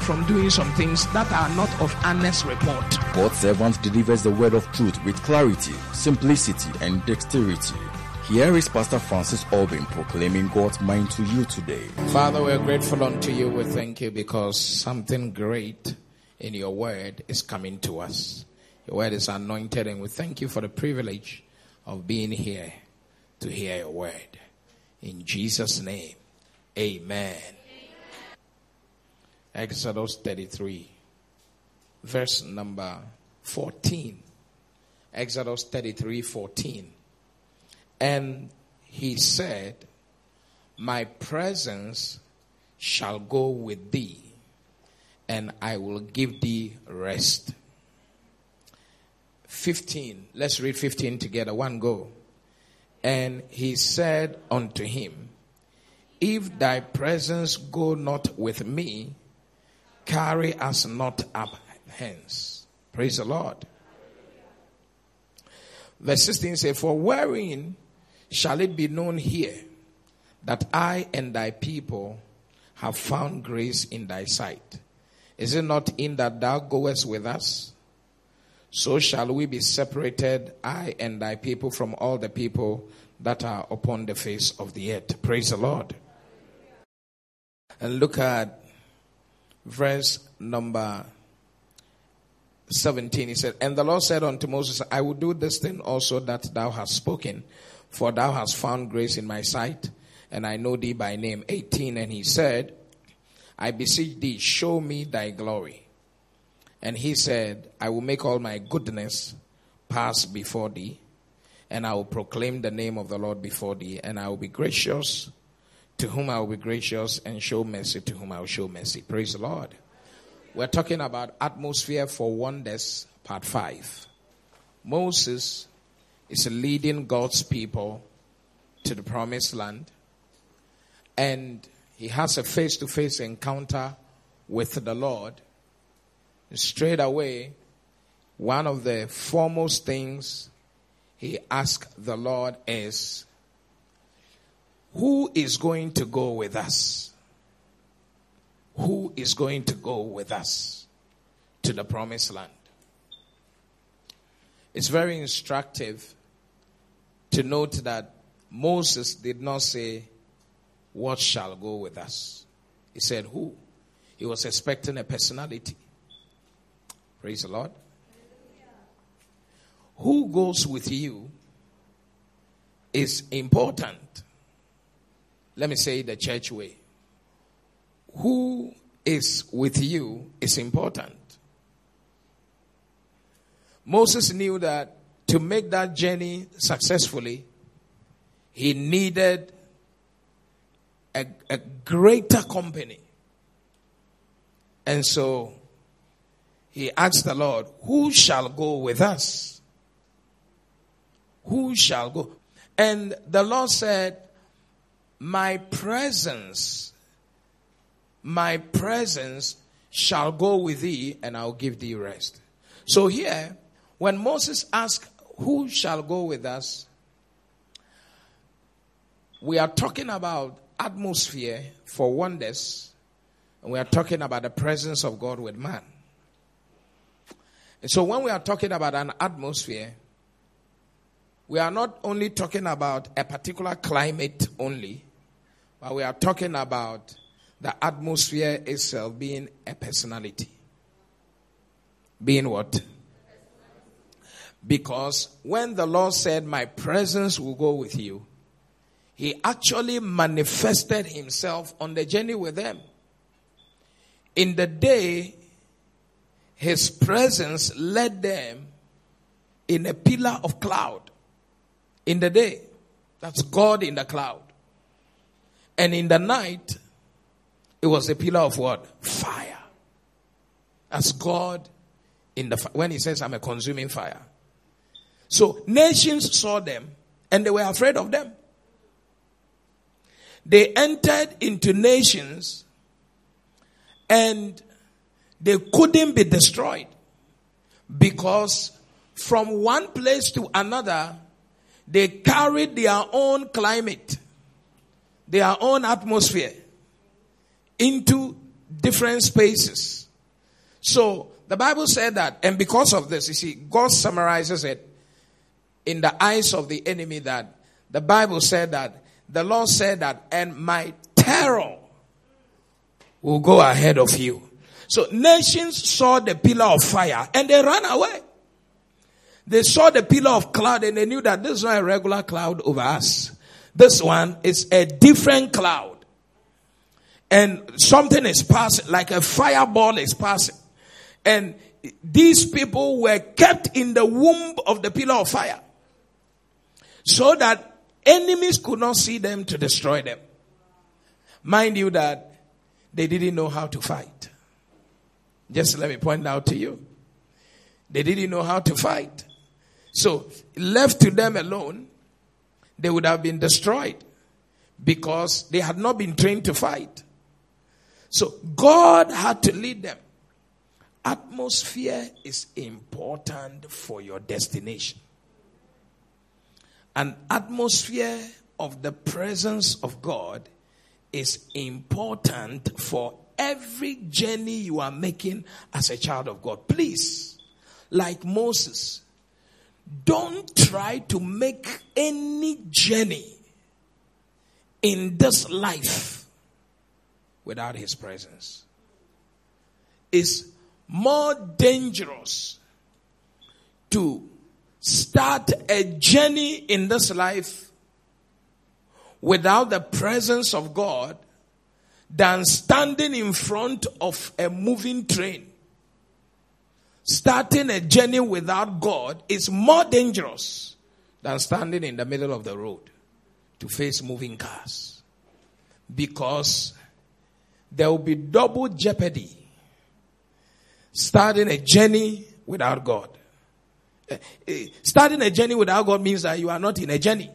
from doing some things that are not of honest report. God's servant delivers the word of truth with clarity, simplicity, and dexterity. Here is Pastor Francis Albin proclaiming God's mind to you today. Father, we're grateful unto you. We thank you because something great in your word is coming to us. Your word is anointed, and we thank you for the privilege of being here to hear your word. In Jesus' name, amen. Exodus 33, verse number 14. Exodus 33, 14. And he said, My presence shall go with thee, and I will give thee rest. 15. Let's read 15 together. One go. And he said unto him, If thy presence go not with me, carry us not up hence. Praise the Lord. Verse 16 says, For wherein shall it be known here that I and thy people have found grace in thy sight? Is it not in that thou goest with us? So shall we be separated, I and thy people, from all the people that are upon the face of the earth. Praise the Lord. And look at verse number 17. He said, And the Lord said unto Moses, I will do this thing also that thou hast spoken, for thou hast found grace in my sight, and I know thee by name. 18. And he said, I beseech thee, show me thy glory. And he said, I will make all my goodness pass before thee, and I will proclaim the name of the Lord before thee, and I will be gracious to whom I will be gracious, and show mercy to whom I will show mercy. Praise the Lord. We're talking about atmosphere for wonders, part five. Moses is leading God's people to the promised land, and he has a face to face encounter with the Lord. Straight away, one of the foremost things he asked the Lord is, Who is going to go with us? Who is going to go with us to the promised land? It's very instructive to note that Moses did not say, What shall go with us? He said, Who? He was expecting a personality. Praise the Lord. Who goes with you is important. Let me say the church way. Who is with you is important. Moses knew that to make that journey successfully, he needed a, a greater company. And so he asked the Lord, Who shall go with us? Who shall go? And the Lord said, My presence, my presence shall go with thee, and I'll give thee rest. So here, when Moses asked, Who shall go with us? We are talking about atmosphere for wonders, and we are talking about the presence of God with man. And so when we are talking about an atmosphere, we are not only talking about a particular climate only, but we are talking about the atmosphere itself being a personality. Being what? Because when the Lord said, My presence will go with you, He actually manifested Himself on the journey with them. In the day, His presence led them in a pillar of cloud. In the day, that's God in the cloud. And in the night, it was a pillar of what? Fire. As God in the when he says I'm a consuming fire. So nations saw them and they were afraid of them. They entered into nations and they couldn't be destroyed because from one place to another they carried their own climate, their own atmosphere into different spaces. So the Bible said that, and because of this, you see, God summarizes it in the eyes of the enemy that the Bible said that the Lord said that, and my terror will go ahead of you. So nations saw the pillar of fire and they ran away. They saw the pillar of cloud and they knew that this is not a regular cloud over us. This one is a different cloud. And something is passing, like a fireball is passing. And these people were kept in the womb of the pillar of fire. So that enemies could not see them to destroy them. Mind you that they didn't know how to fight. Just let me point out to you. They didn't know how to fight. So, left to them alone, they would have been destroyed because they had not been trained to fight. So, God had to lead them. Atmosphere is important for your destination. An atmosphere of the presence of God is important for every journey you are making as a child of God. Please, like Moses, don't try to make any journey in this life without his presence. It's more dangerous to start a journey in this life without the presence of God than standing in front of a moving train starting a journey without God is more dangerous than standing in the middle of the road to face moving cars. Because there will be double jeopardy starting a journey without God. Eh, eh, starting a journey without God means that you are not in a journey.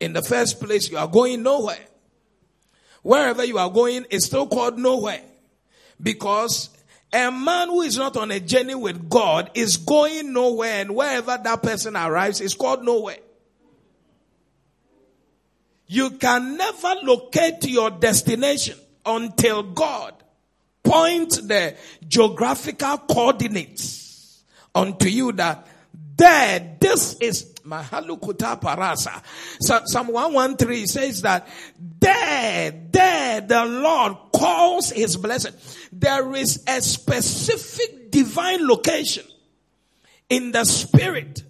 In the first place, you are going nowhere. Wherever you are going is still called nowhere. Because a man who is not on a journey with God is going nowhere, and wherever that person arrives is called nowhere. You can never locate your destination until God points the geographical coordinates unto you that there, this is Mahalukuta Parasa. So, Psalm 113 says that there, there the Lord calls his blessing. There is a specific divine location in the spirit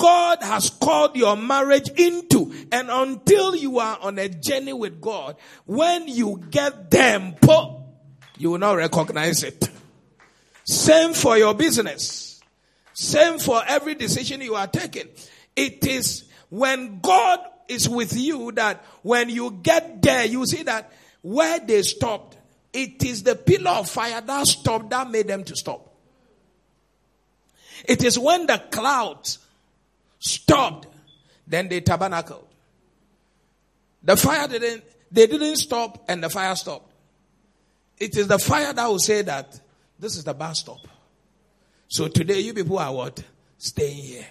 God has called your marriage into. And until you are on a journey with God, when you get them, you will not recognize it. Same for your business. Same for every decision you are taking. It is when God is with you that when you get there, you see that where they stopped, it is the pillar of fire that stopped, that made them to stop. It is when the clouds stopped, then they tabernacled. The fire didn't, they didn't stop and the fire stopped. It is the fire that will say that this is the bus stop. So today you people are what? Staying here.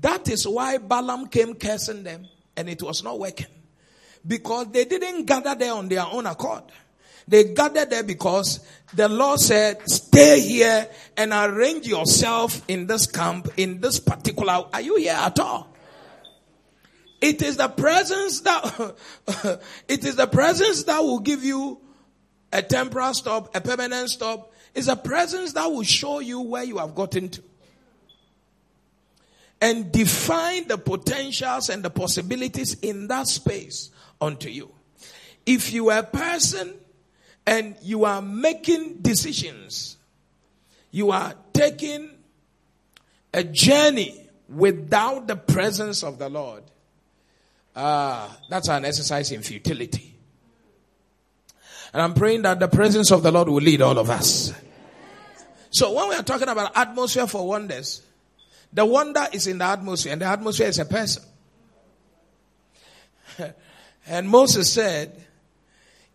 That is why Balaam came cursing them and it was not working. Because they didn't gather there on their own accord. They gathered there because the Lord said, stay here and arrange yourself in this camp, in this particular, are you here at all? It is the presence that, it is the presence that will give you a temporal stop, a permanent stop, it's a presence that will show you where you have gotten to. And define the potentials and the possibilities in that space unto you. If you are a person and you are making decisions, you are taking a journey without the presence of the Lord, uh, that's an exercise in futility. And I'm praying that the presence of the Lord will lead all of us. So when we are talking about atmosphere for wonders, the wonder is in the atmosphere, and the atmosphere is a person. and Moses said,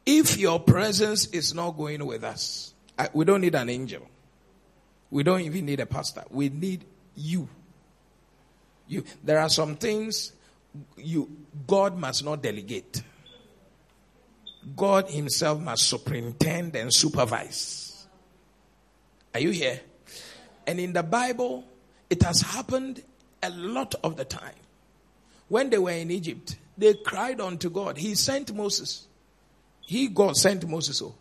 If your presence is not going with us, we don't need an angel. We don't even need a pastor. We need you. You. There are some things you God must not delegate. God Himself must superintend and supervise. Are you here? And in the Bible, it has happened a lot of the time. When they were in Egypt, they cried unto God. He sent Moses. He, God, sent Moses. Oh.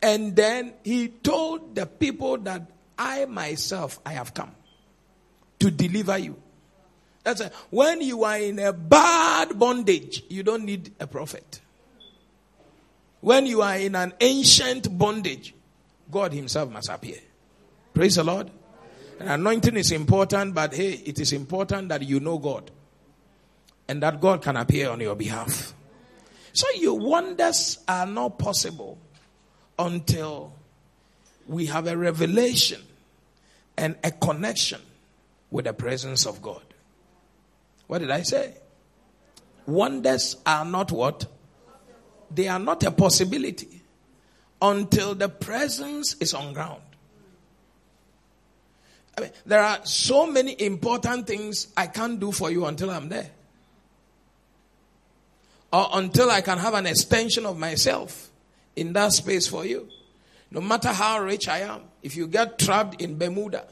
And then he told the people that I myself, I have come to deliver you. That's a, when you are in a bad bondage, you don't need a prophet. When you are in an ancient bondage, God Himself must appear. Praise the Lord. And anointing is important, but hey, it is important that you know God and that God can appear on your behalf. So your wonders are not possible until we have a revelation and a connection with the presence of God. What did I say? Wonders are not what? They are not a possibility until the presence is on ground. I mean, there are so many important things I can't do for you until I'm there. Or until I can have an extension of myself in that space for you. No matter how rich I am, if you get trapped in Bermuda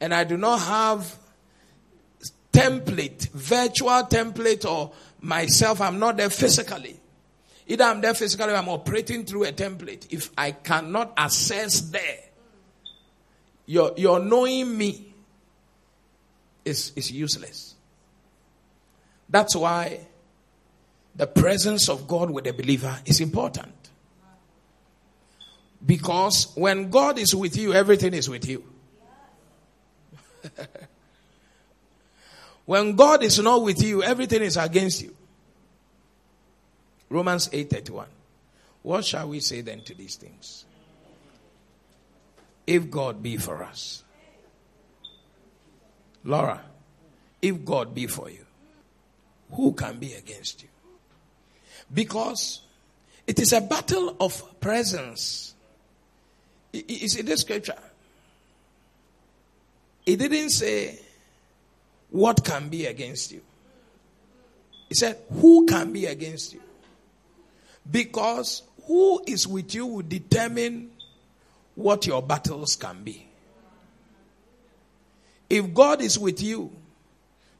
and I do not have template, virtual template, or myself, I'm not there physically. Either I'm there physically, I'm operating through a template. If I cannot access there, your, your knowing me is, is useless. That's why the presence of God with a believer is important. Because when God is with you, everything is with you. when God is not with you, everything is against you. Romans 8:31. What shall we say then to these things? If God be for us. Laura, if God be for you, who can be against you? Because it is a battle of presence. You see this scripture? It didn't say what can be against you. He said, Who can be against you? Because who is with you will determine what your battles can be. If God is with you,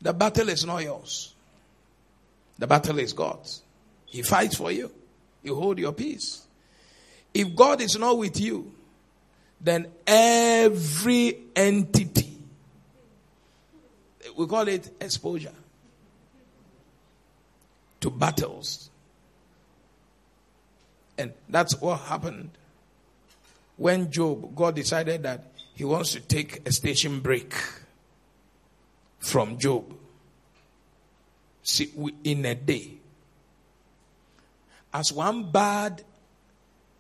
the battle is not yours. The battle is God's. He fights for you. You hold your peace. If God is not with you, then every entity, we call it exposure to battles. And that's what happened when Job, God decided that he wants to take a station break from Job See, in a day as one bad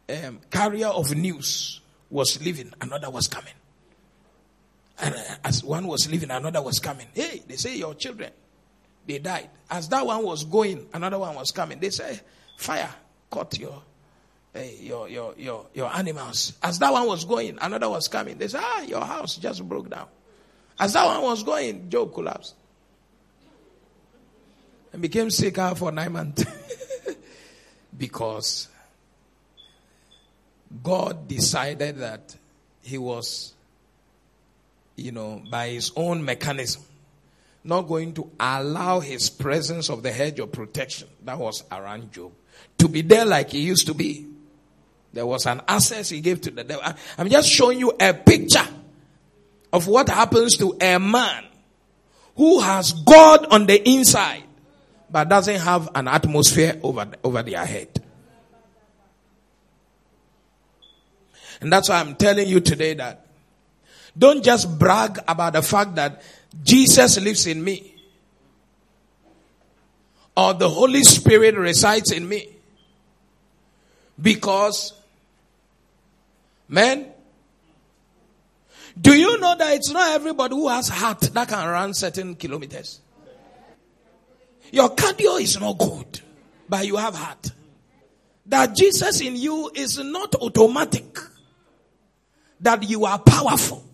um, carrier of news was leaving, another was coming. And uh, as one was leaving, another was coming. Hey, they say your children, they died. As that one was going, another one was coming. They say, fire caught your, uh, your, your, your, your animals. As that one was going, another was coming. They say, ah, your house just broke down. As that one was going, Job collapsed and became sick for nine months. because God decided that he was, you know, by his own mechanism, not going to allow his presence of the hedge of protection that was around Job to be there like he used to be. There was an access he gave to the devil. I'm just showing you a picture of what happens to a man who has God on the inside but doesn't have an atmosphere over, over their head. And that's why I'm telling you today that don't just brag about the fact that Jesus lives in me or the Holy Spirit resides in me because Men, do you know that it's not everybody who has heart that can run certain kilometers? Your cardio is not good, but you have heart. That Jesus in you is not automatic. That you are powerful.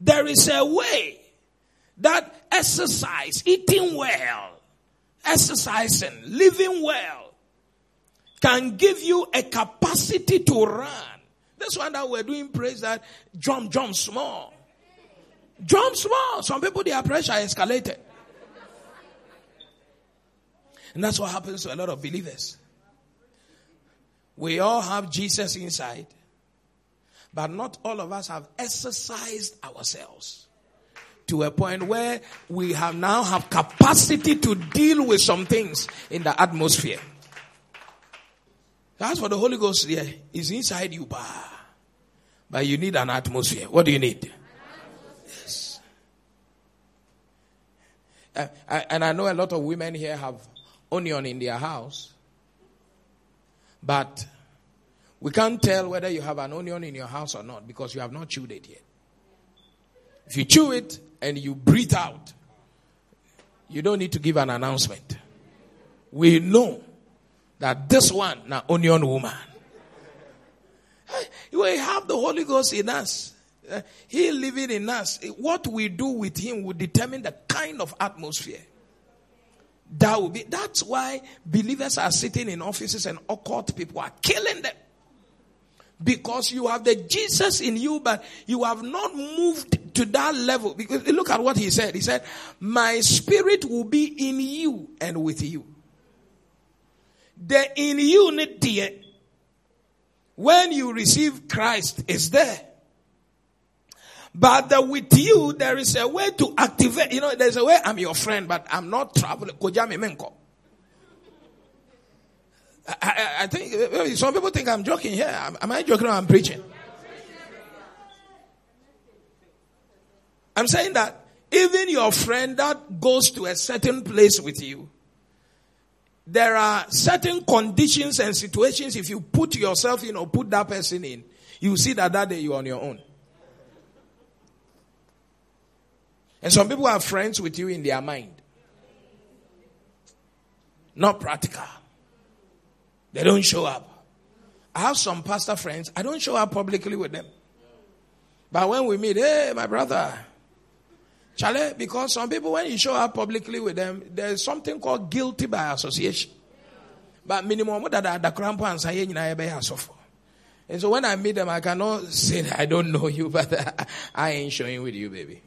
There is a way that exercise, eating well, exercising, living well, can give you a capacity to run. This one that we're doing praise that jump, jump small. Jump small. Some people, their pressure escalated. And that's what happens to a lot of believers. We all have Jesus inside, but not all of us have exercised ourselves to a point where we have now have capacity to deal with some things in the atmosphere. That's what the Holy Ghost there is inside you, but you need an atmosphere. What do you need? Yes. Uh, I, and I know a lot of women here have onion in their house, but we can't tell whether you have an onion in your house or not because you have not chewed it yet. If you chew it and you breathe out, you don't need to give an announcement. We know that this one, now onion woman, we have the Holy Ghost in us. He living in us. What we do with him will determine the kind of atmosphere that will be. That's why believers are sitting in offices and occult people are killing them. Because you have the Jesus in you, but you have not moved to that level. Because look at what he said. He said, My spirit will be in you and with you. The in unity, when you receive Christ, is there. But with you, there is a way to activate. You know, there's a way I'm your friend, but I'm not traveling. Kojami Menko. I, I, I, think eh, eh, some people think I'm joking here. Am, am I joking or I'm preaching? I'm saying that even your friend that goes to a certain place with you, there are certain conditions and situations. If you put yourself in or put that person in, you see that that day you're on your own. And some people are friends with you in their mind. Not practical. They don't show up. I have some pastor friends. I don't show up publicly with them. But when we meet, hey, my brother. Charlie, because some people, when you show up publicly with them, there's something called guilty by association. But minimum that the cramp and say, and so when I meet them, I cannot say I don't know you, but I ain't showing with you, baby.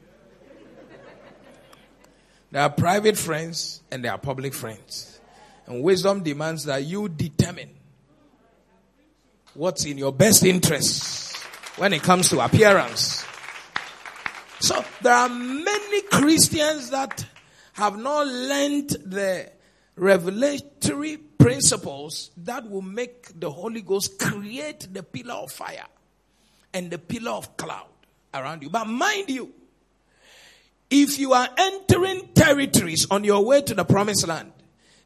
There are private friends and there are public friends. And wisdom demands that you determine what's in your best interest when it comes to appearance. So there are many Christians that have not learned the revelatory principles that will make the Holy Ghost create the pillar of fire and the pillar of cloud around you. But mind you, if you are entering territories on your way to the promised land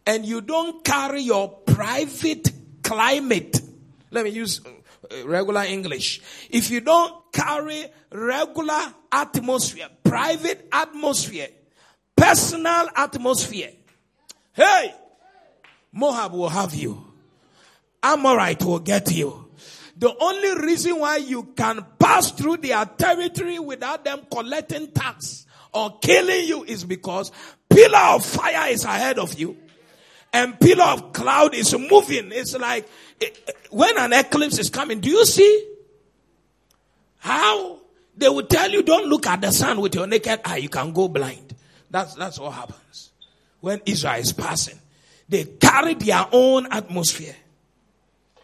and you don't carry your private climate, let me use uh, regular English. If you don't carry regular atmosphere, private atmosphere, personal atmosphere, hey, Moab will have you. Amorite will get you. The only reason why you can pass through their territory without them collecting tax or killing you is because pillar of fire is ahead of you and pillar of cloud is moving. It's like eh, eh, when an eclipse is coming, do you see how they will tell you don't look at the sun with your naked eye, you can go blind. That's, that's what happens when Israel is passing. They carry their own atmosphere.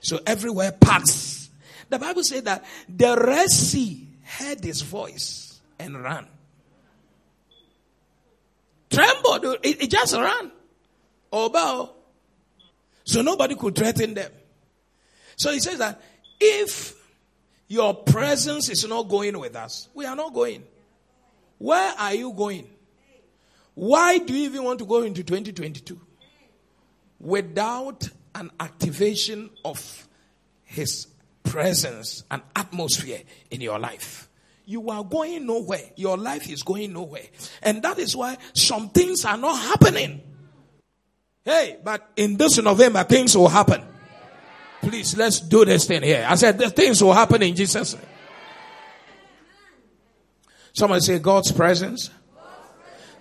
So everywhere pass. The Bible says that the Red Sea heard his voice and ran trembled. It, it just ran. Or bow. So nobody could threaten them. So he says that if your presence is not going with us, we are not going. Where are you going? Why do you even want to go into 2022 without an activation of his presence, an atmosphere in your life. You are going nowhere. Your life is going nowhere. And that is why some things are not happening. Hey, but in this November, things will happen. Please, let's do this thing here. I said, the things will happen in Jesus' name. Somebody say, God's presence.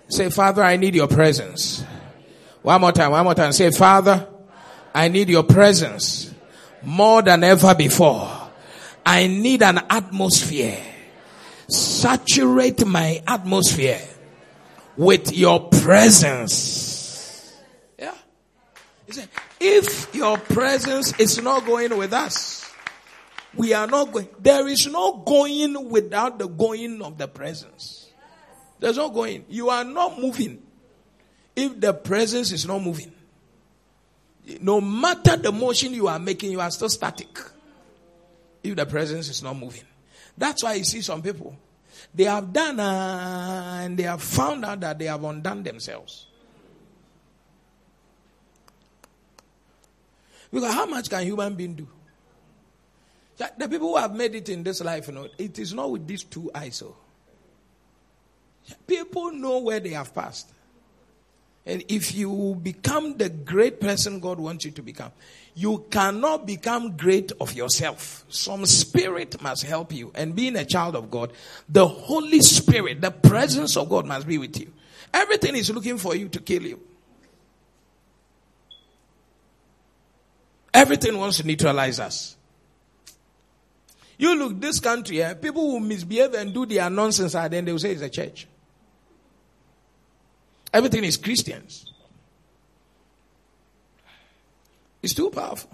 Say, Father, I need your presence. One more time, one more time. Say, Father, I need your presence more than ever before. I need an atmosphere. Saturate my atmosphere with your presence. Yeah. If your presence is not going with us, we are not going. There is no going without the going of the presence. There's no going. You are not moving if the presence is not moving. No matter the motion you are making, you are still static. If the presence is not moving. That's why you see some people. They have done uh, and they have found out that they have undone themselves. Because how much can human being do? The people who have made it in this life, you know, it is not with these two eyes. So. People know where they have passed. And if you become the great person God wants you to become, you cannot become great of yourself. Some spirit must help you. And being a child of God, the Holy Spirit, the presence of God must be with you. Everything is looking for you to kill you. Everything wants to neutralize us. You look, this country, eh, people who misbehave and do their nonsense, and then they will say it's a church. Everything is Christians. It's too powerful.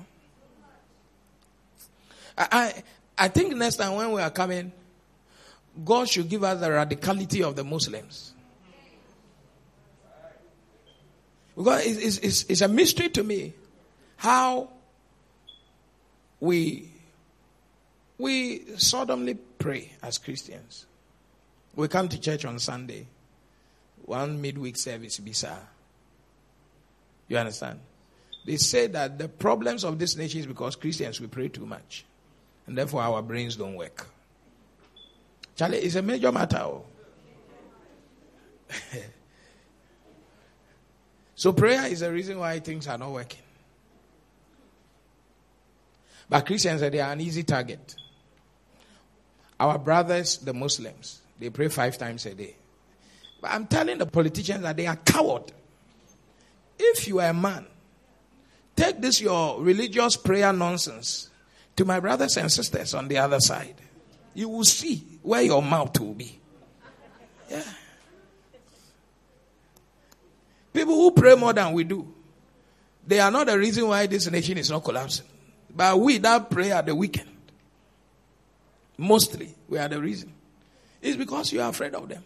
I, I, I think next time when we are coming, God should give us the radicality of the Muslims. Because it's, it's, it's a mystery to me how we we solemnly pray as Christians. We come to church on Sunday one midweek service bisa. You understand? They say that the problems of this nation is because Christians we pray too much. And therefore our brains don't work. Charlie, it's a major matter. Oh. so prayer is the reason why things are not working. But Christians they are an easy target. Our brothers, the Muslims, they pray five times a day. But I'm telling the politicians that they are coward. If you are a man, take this your religious prayer nonsense to my brothers and sisters on the other side. You will see where your mouth will be. Yeah. People who pray more than we do, they are not the reason why this nation is not collapsing. But we that pray at the weekend, mostly we are the reason. It's because you are afraid of them.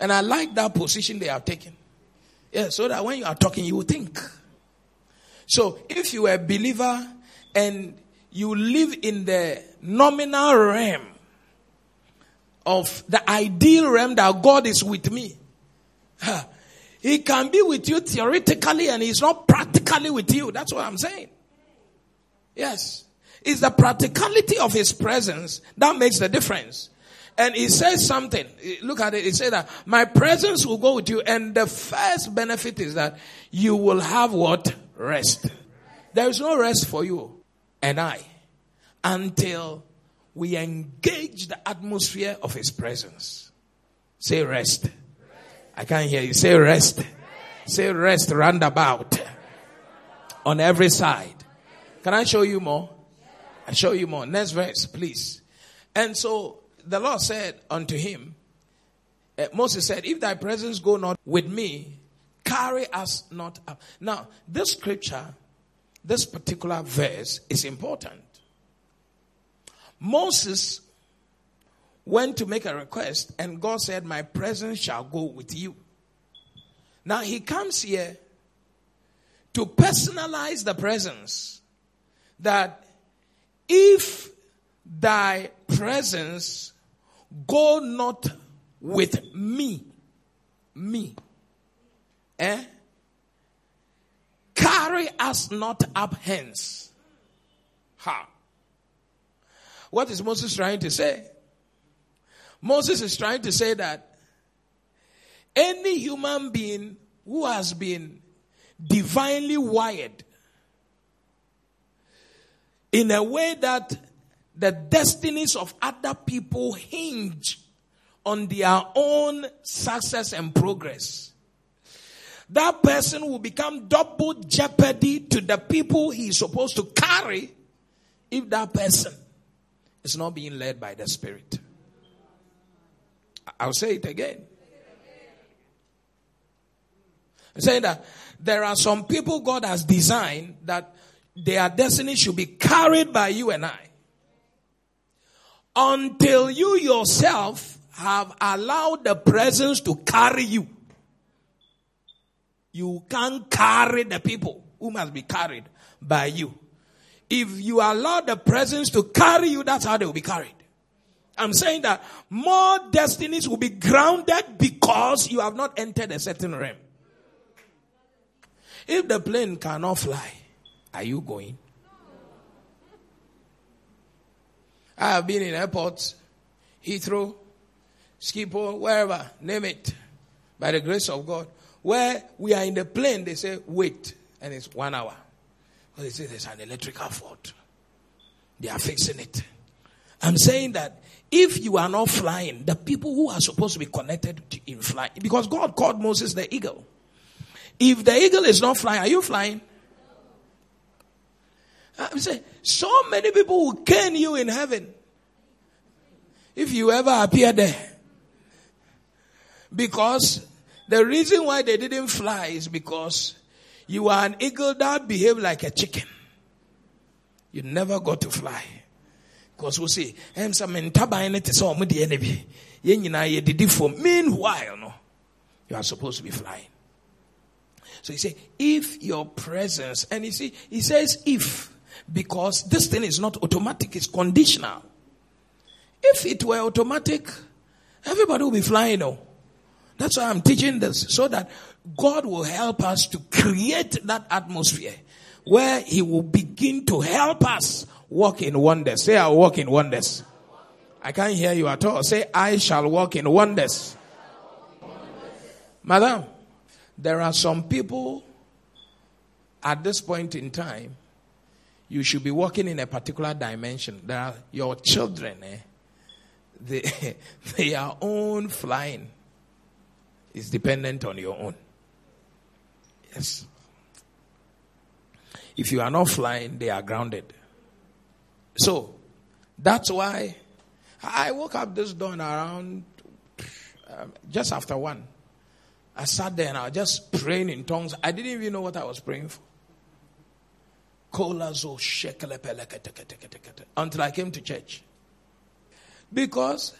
And I like that position they have taken. Yeah, so that when you are talking, you think. So if you are a believer and you live in the nominal realm of the ideal realm that God is with me, He can be with you theoretically and He's not practically with you. That's what I'm saying. Yes. It's the practicality of His presence that makes the difference. And he says something. Look at it. He said that my presence will go with you. And the first benefit is that you will have what? Rest. There is no rest for you and I until we engage the atmosphere of his presence. Say rest. rest. I can't hear you. Say rest. rest. Say rest roundabout. On every side. Can I show you more? I show you more. Next verse, please. And so the Lord said unto him, uh, Moses said, If thy presence go not with me, carry us not up. Now, this scripture, this particular verse is important. Moses went to make a request, and God said, My presence shall go with you. Now, he comes here to personalize the presence that if thy presence Go not with me. Me. Eh? Carry us not up hence. Ha. What is Moses trying to say? Moses is trying to say that any human being who has been divinely wired in a way that the destinies of other people hinge on their own success and progress. That person will become double jeopardy to the people he is supposed to carry if that person is not being led by the Spirit. I'll say it again. I'm saying that there are some people God has designed that their destiny should be carried by you and I. Until you yourself have allowed the presence to carry you. You can't carry the people who must be carried by you. If you allow the presence to carry you, that's how they will be carried. I'm saying that more destinies will be grounded because you have not entered a certain realm. If the plane cannot fly, are you going? I have been in airports, Heathrow, Schiphol, wherever, name it, by the grace of God, where we are in the plane, they say, wait, and it's one hour. Well, they say there's an electrical fault. They are fixing it. I'm saying that if you are not flying, the people who are supposed to be connected in flying, because God called Moses the eagle. If the eagle is not flying, are you flying? I'm saying, so many people will cane you in heaven if you ever appear there. Because the reason why they didn't fly is because you are an eagle that behaved like a chicken. You never got to fly. Because we say, I'm some intabaine to saw me the enemy. Meanwhile, no, you are supposed to be flying. So he said, if your presence, and you see, he says if, because this thing is not automatic, it's conditional. If it were automatic, everybody would be flying now. That's why I'm teaching this, so that God will help us to create that atmosphere where He will begin to help us walk in wonders. Say, I'll walk in wonders. I can't hear you at all. Say, I shall walk in wonders. Madam, there are some people at this point in time, you should be walking in a particular dimension. There are your children, eh? They, are own flying is dependent on your own. Yes. If you are not flying, they are grounded. So, that's why I woke up this dawn around um, just after one. I sat there and I was just praying in tongues. I didn't even know what I was praying for. Until I came to church. Because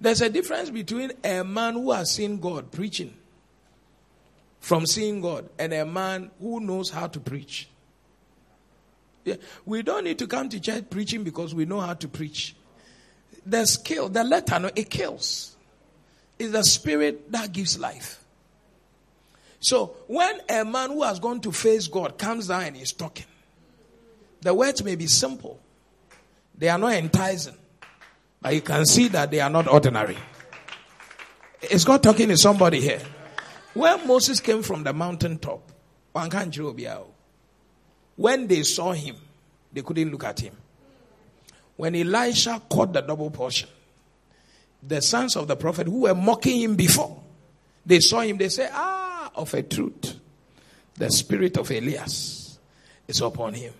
there's a difference between a man who has seen God preaching from seeing God and a man who knows how to preach. Yeah. We don't need to come to church preaching because we know how to preach. The skill, the letter, no, it kills. It's the spirit that gives life. So when a man who has gone to face God comes down and is talking, the words may be simple, they are not enticing, but you can see that they are not ordinary. Is God talking to somebody here? When Moses came from the mountaintop, when they saw him, they couldn't look at him. When Elisha caught the double portion, the sons of the prophet who were mocking him before, they saw him, they said, Ah, of a truth, the spirit of Elias is upon him.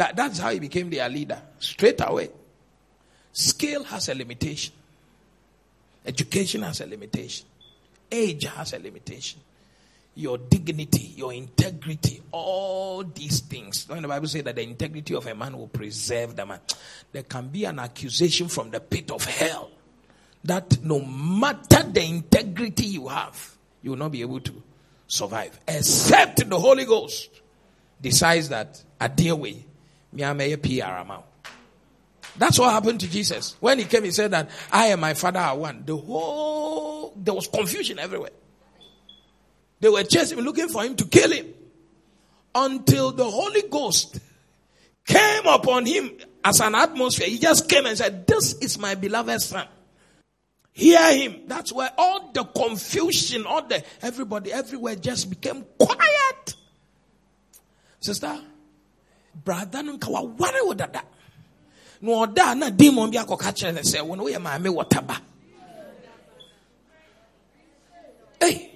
That, that's how he became their leader, straight away. Skill has a limitation, education has a limitation, age has a limitation your dignity, your integrity, all these things. When the Bible says that the integrity of a man will preserve the man, there can be an accusation from the pit of hell that no matter the integrity you have, you will not be able to survive. Except the Holy Ghost decides that a dear way, that's what happened to Jesus. When he came, he said that I and my father are one. The whole, there was confusion everywhere. They were chasing him, looking for him to kill him. Until the Holy Ghost came upon him as an atmosphere. He just came and said, This is my beloved son. Hear him. That's where all the confusion, all the everybody everywhere just became quiet. Sister, brother, no kawa ware wo dada. No oda na demon bi akoka kire say, "Wo no ye maame wotaba." Hey.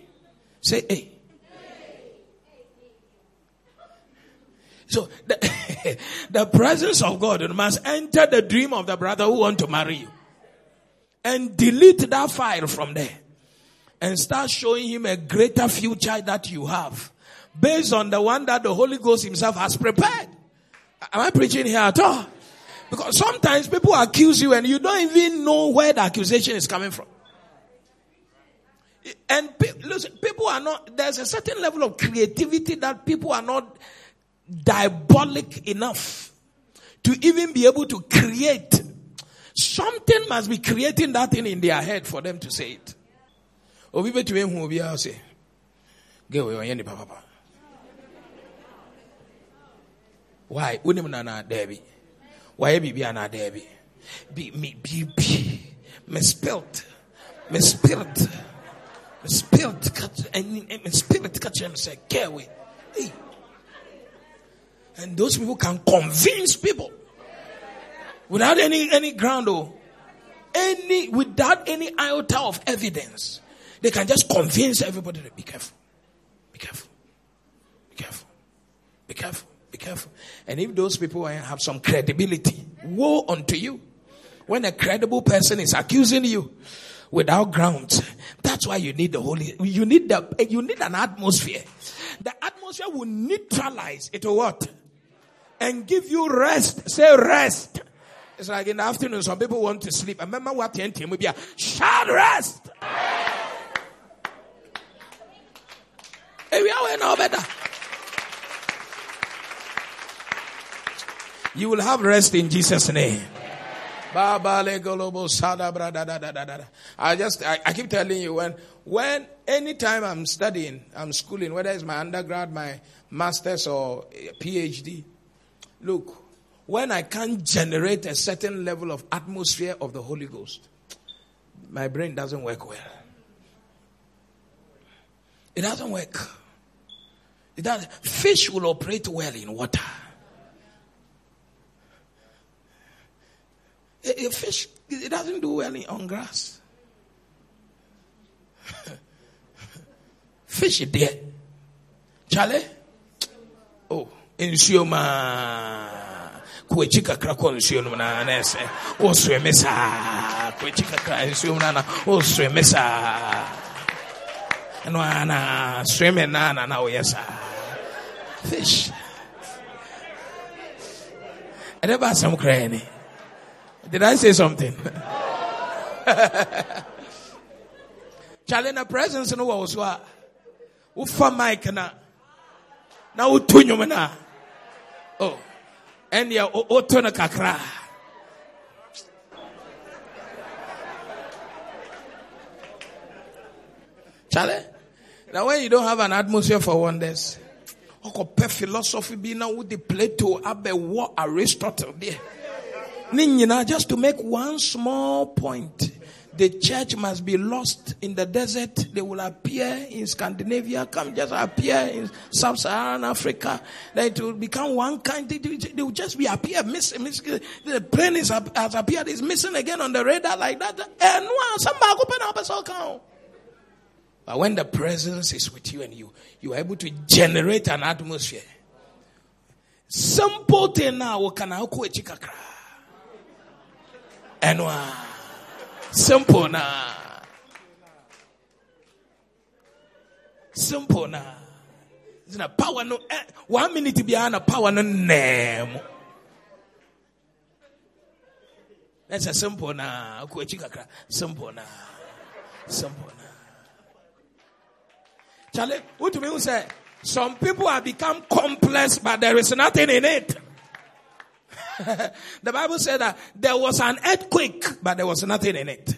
Say hey. So the, the presence of God must enter the dream of the brother who want to marry you. And delete that file from there. And start showing him a greater future that you have. Based on the one that the Holy Ghost himself has prepared. Am I preaching here at all? Because sometimes people accuse you and you don't even know where the accusation is coming from. And listen, people are not, there's a certain level of creativity that people are not diabolic enough to even be able to create. Something must be creating that thing in their head for them to say it. Obi say, "Girl, we onye nipa papa." Why? Unim na na debi. Why bibi na debi? Be me be be me spilt, me spirit, me spirit, and me spirit catch him say, "Girl, we." Hey. And those people can convince people without any, any ground or any, without any iota of evidence. They can just convince everybody to be careful. Be careful. Be careful. Be careful. Be careful. And if those people have some credibility, woe unto you. When a credible person is accusing you without grounds, that's why you need the holy, you need the, you need an atmosphere. The atmosphere will neutralize it what? and give you rest. Say rest. It's like in the afternoon, some people want to sleep. I remember what the will be a shout rest. Hey, we are no better. You will have rest in Jesus' name. I just, I, I, keep telling you when, when, anytime I'm studying, I'm schooling, whether it's my undergrad, my master's or PhD, Look, when I can't generate a certain level of atmosphere of the Holy Ghost, my brain doesn't work well. It doesn't work. It does. Fish will operate well in water. A, a fish, it doesn't do well in, on grass. fish is there. Charlie? Oh nsuo maa kuakyi kakra kɔ nsuo no mu na na ɛsɛ wosoɛ me saa kuakyi kakra nsuo na na wosoɛ me saa na na na oh, na saa fish ɛdɛ ba asɛm koraa ni did i say something? Charlie, na presence no wɔ wo so ah. a wofa mic na. Na no a Oh, ɛnneɛ woto no kakra. Charlie, now when you don't have an atmosphere for wonders, ɔkɔpɛ philosophy bi na the plato abɛwɔ aristotle deɛ ne nyinaa just to make one small point the church must be lost in the desert. They will appear in Scandinavia, come just appear in sub-Saharan Africa. Then it will become one kind. They, will just be appear missing. Miss, the plane is has appeared is missing again on the radar like that. And somebody open up a account. But when the presence is with you and you, you are able to generate an atmosphere. Simple thing now, wakana huku echikakra. Enwa. Simple na. Simple na. Zina power no eh, one minute be na power no name. That's a simple na. Kuechi kakra. Simple na. Simple na. Charlie, what do you say? Some people have become complex, but there is nothing in it. the Bible said that there was an earthquake, but there was nothing in it.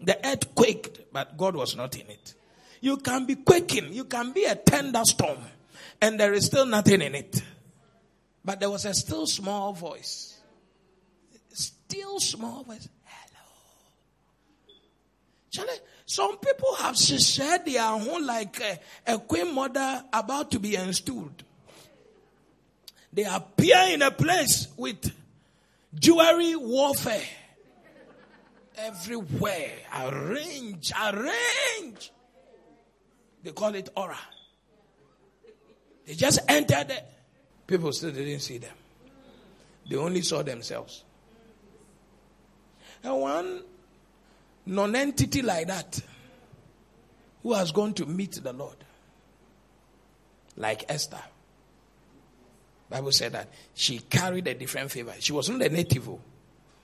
The earth quaked, but God was not in it. You can be quaking, you can be a thunderstorm, and there is still nothing in it. But there was a still small voice. still small voice. Hello. Some people have shared their home like a, a queen mother about to be installed. They appear in a place with jewelry warfare everywhere. Arrange, arrange. They call it aura. They just entered there. People still didn't see them. They only saw themselves. And one non-entity like that who has gone to meet the Lord, like Esther. Bible said that she carried a different favor. She was not a native, oh,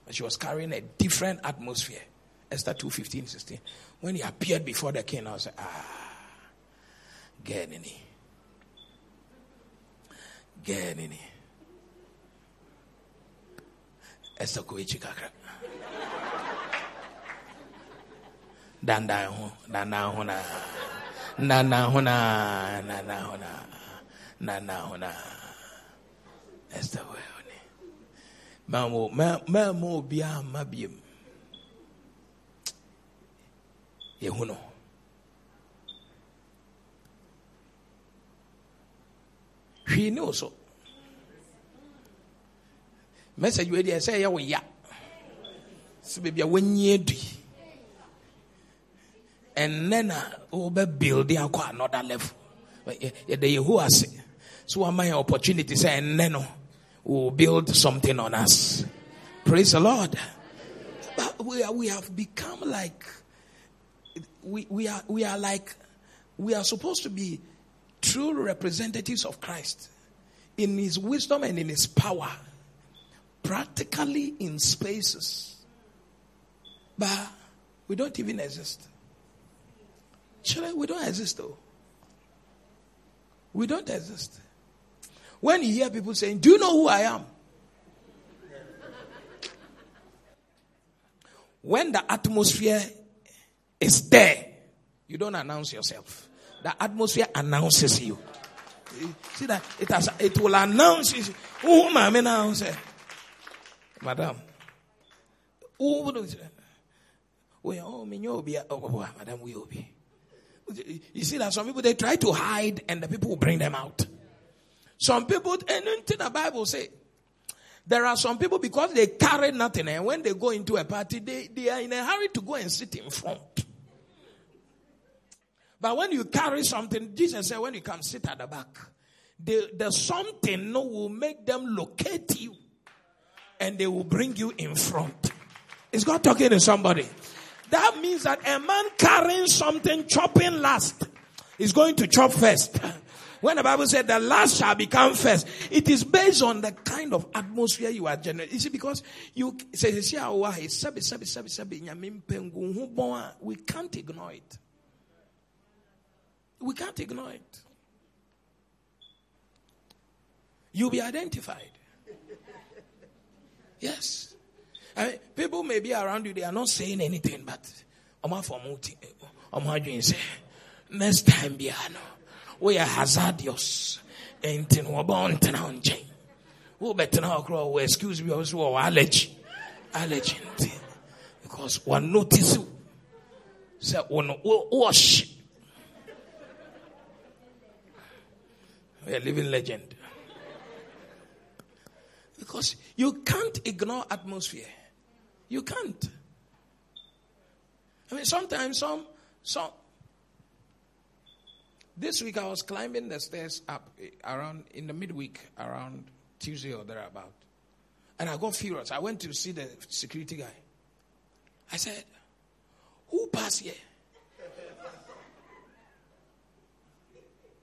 but she was carrying a different atmosphere. Esther 2 15, 16. When he appeared before the king, I was like, ah, get in it. Get in it. Esther Koichi Kakra. Dandan ho, dandan ho na. Dandan ho na, dandan ho na. Dandan ho na. Esther Koichi. Mamo, mamo biya mabiem. Yehuno. hwee ne wo so. Message wei deɛ sɛ ɛyɛ wo ya. Sɛ baabi a wanyie dui ɛnnɛ na wobɛbuilde akɔ another level. Yɛda yɛho ase so wama yɛ opportunity? Sɛ ɛnnɛ no will build something on us praise the lord but we, are, we have become like we, we are we are like we are supposed to be true representatives of Christ in his wisdom and in his power, practically in spaces. But we don't even exist. Children, we don't exist though. We don't exist. When you hear people saying, Do you know who I am? When the atmosphere is there, you don't announce yourself the atmosphere announces you. See that it has it will announce you. Oh, Madam. Oh, we oh, me oh, oh, oh, madam, we oh, be. You see that some people they try to hide and the people will bring them out. Some people, anything the Bible say, there are some people because they carry nothing and when they go into a party, they, they are in a hurry to go and sit in front. But when you carry something, Jesus said, when you come sit at the back, the, the something will make them locate you and they will bring you in front. Is God talking to somebody? That means that a man carrying something, chopping last, is going to chop first. When the Bible said the last shall become first, it is based on the kind of atmosphere you are generating. You see, because you say, we can't ignore it. We can't ignore it. You'll be identified. Yes. I mean, people may be around you, they are not saying anything, but I'm not for eh, next time, Biano, we are hazardous. And in Wabon town chain. Who better now oh, grow, excuse me, oh, also oh, allergy. Allergy. Because one notice you. Say, one wash. We're a living legend. Because you can't ignore atmosphere. You can't. I mean, sometimes some, some. This week I was climbing the stairs up eh, around in the midweek, around Tuesday or thereabout, and I got furious. I went to see the security guy. I said, "Who passed here?"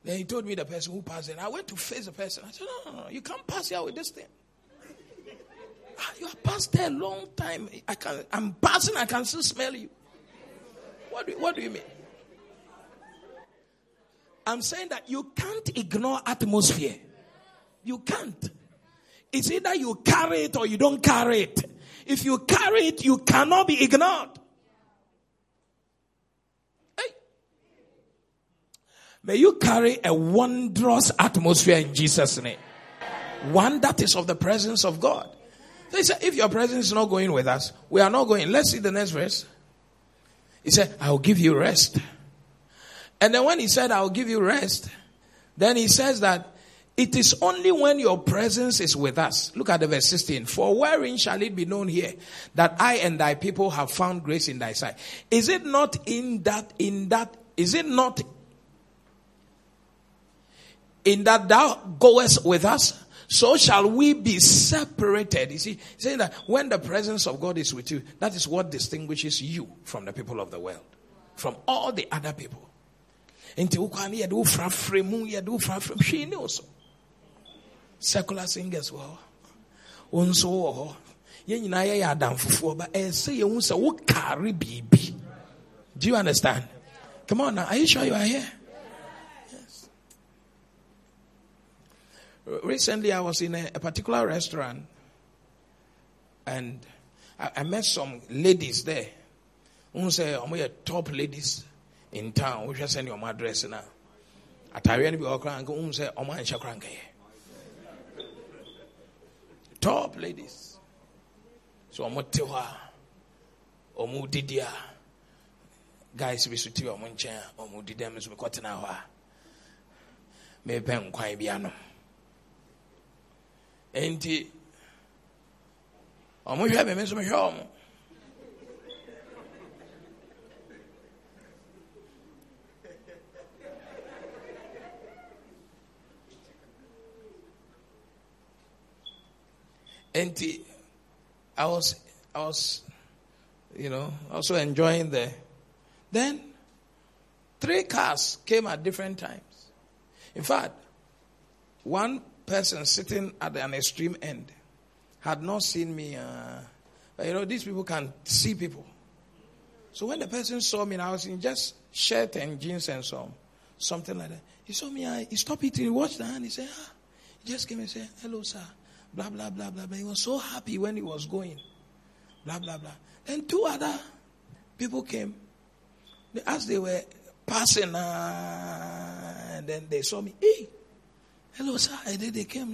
Then he told me the person who passed it. I went to face the person. I said, no, no, no, you can't pass here with this thing. Ah, you have passed there a long time. I can, I'm passing, I can still smell you. What do, what do you mean? I'm saying that you can't ignore atmosphere. You can't. It's either you carry it or you don't carry it. If you carry it, you cannot be ignored. May you carry a wondrous atmosphere in Jesus' name. One that is of the presence of God. They said, if your presence is not going with us, we are not going. Let's see the next verse. He said, I'll give you rest. And then when he said, I'll give you rest, then he says that it is only when your presence is with us. Look at the verse 16. For wherein shall it be known here that I and thy people have found grace in thy sight? Is it not in that, in that, is it not in that thou goest with us? So shall we be separated. You see, saying that when the presence of God is with you, that is what distinguishes you from the people of the world, from all the other people. Nti wokwa ne yɛde wo frafrɛ mu yɛde wo frafrɛ hwee ne wo so secular singers wɔ hɔ wo nso wɔ hɔ yɛn nyinaa yɛyɛ adamfofoɔ ba ɛyɛ sɛ yɛhu sɛ biribi do you understand? Come on now are you sure you are here? Yes. Recently i was in a, a particular restaurant and I, I met some ladies there. Who say I'm top ladies in town wohwɛ sɛ ne ɔmo address no atareɛ no bi wɔ kora nka wohu sɛ top ladies. So ɔmo te hɔ guys bi so te ɔmo nkyɛn a ɔmo didi a mekɔtena me nso ɔmo And I was, I was, you know, also enjoying the. Then, three cars came at different times. In fact, one person sitting at an extreme end had not seen me. Uh, you know, these people can see people. So when the person saw me, I was in just shirt and jeans and so something like that. He saw me, I, he stopped eating, he watched the hand, he said, ah. He just came and said, hello, sir blah, blah, blah, blah, blah. He was so happy when he was going. Blah, blah, blah. And two other people came. As they were passing, uh, and then they saw me. Hey, hello, sir. And then they came.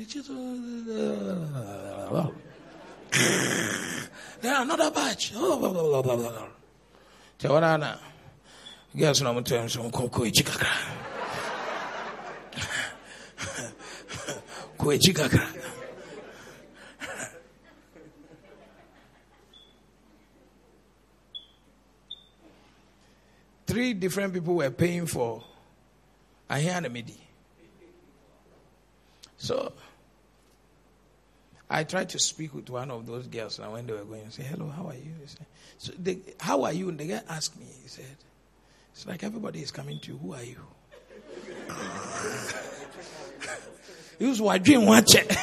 Then another batch. Oh, blah, blah, blah, blah, blah. Tawana, guess no, I'm telling you, Koi Chikakra. Koi Chikakra. Three different people were paying for I hear the midi. So I tried to speak with one of those girls and when they were going, I said, Hello, how are you? Said, so they, how are you? And the guy asked me, he said, It's like everybody is coming to you. Who are you? he was watching watch it.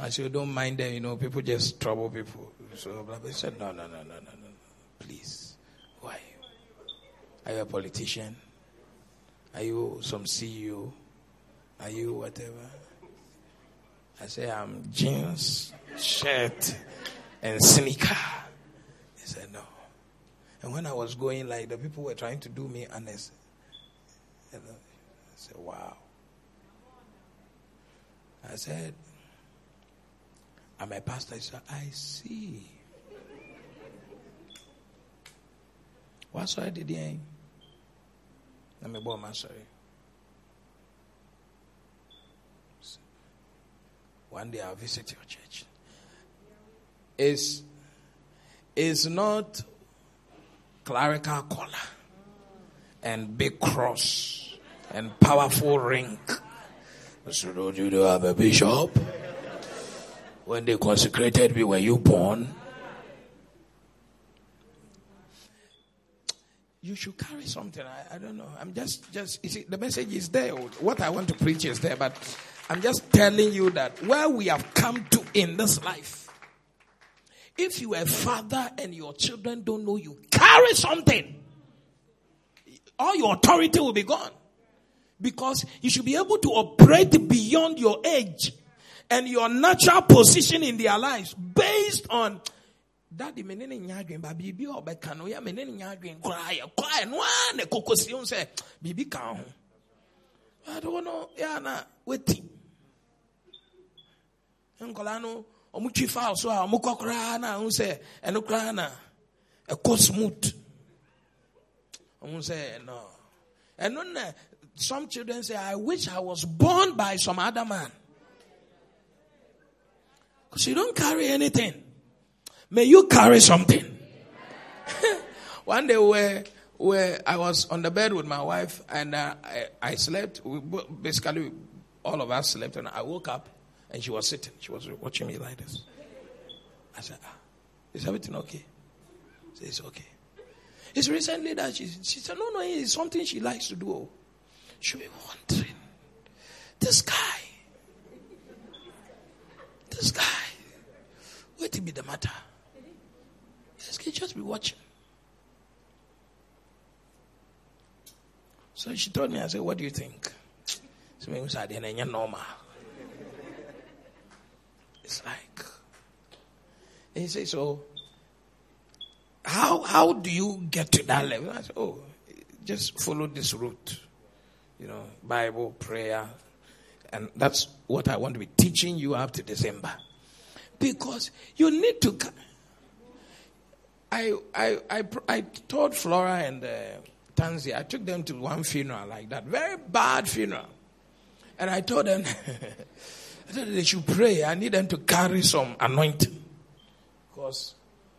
I said, Don't mind them, you know, people just trouble people. So he said, No, no, no, no, no, no. Please. Are you a politician? Are you some CEO? Are you whatever? I say, I'm jeans, shirt, and sneaker. He said, no. And when I was going, like, the people were trying to do me honest. I said, wow. I said, I'm a pastor. He said, I see. What's I did here? Borrow my sorry. One day I'll visit your church. It's, it's not clerical collar and big cross and powerful ring. So don't you have a bishop? When they consecrated me, were you born? You should carry something. I, I, don't know. I'm just, just, you see, the message is there. What I want to preach is there, but I'm just telling you that where we have come to in this life, if you are a father and your children don't know you, carry something. All your authority will be gone. Because you should be able to operate beyond your age and your natural position in their lives based on Daddy, me nene nya adwen ba biribi a ɔbɛka no yɛ me nene nya adwen koraa yɛ koraa no a na kokosi ho sɛ biribi ka ho. Ade wo no yɛ ana wati nkɔlaa no ɔmo twi fowl so a ɔmo kɔ na ɔmo sɛ na ɛkɔ smooth. No. Ɛno na some children say I wish I was born by some other man. Because you don't carry anything may you carry something one day where where I was on the bed with my wife and uh, I, I slept. We, basically, all of us slept, and I woke up and she was sitting. She was watching me like this. I said, ah, "Is everything okay?" She said, "It's okay." It's recently that she she said, "No, no, it's something she likes to do." She'll be wondering, this guy, this guy, what to be the matter? Can just be watching. So she told me, I said, What do you think? So said, normal. It's like, and he said, So, how, how do you get to that level? I said, Oh, just follow this route. You know, Bible, prayer. And that's what I want to be teaching you up to December. Because you need to. I, I, I, I told Flora and uh, I took them to one funeral like that, very bad funeral. And I told them, I told them they should pray. I need them to carry some anointing. Because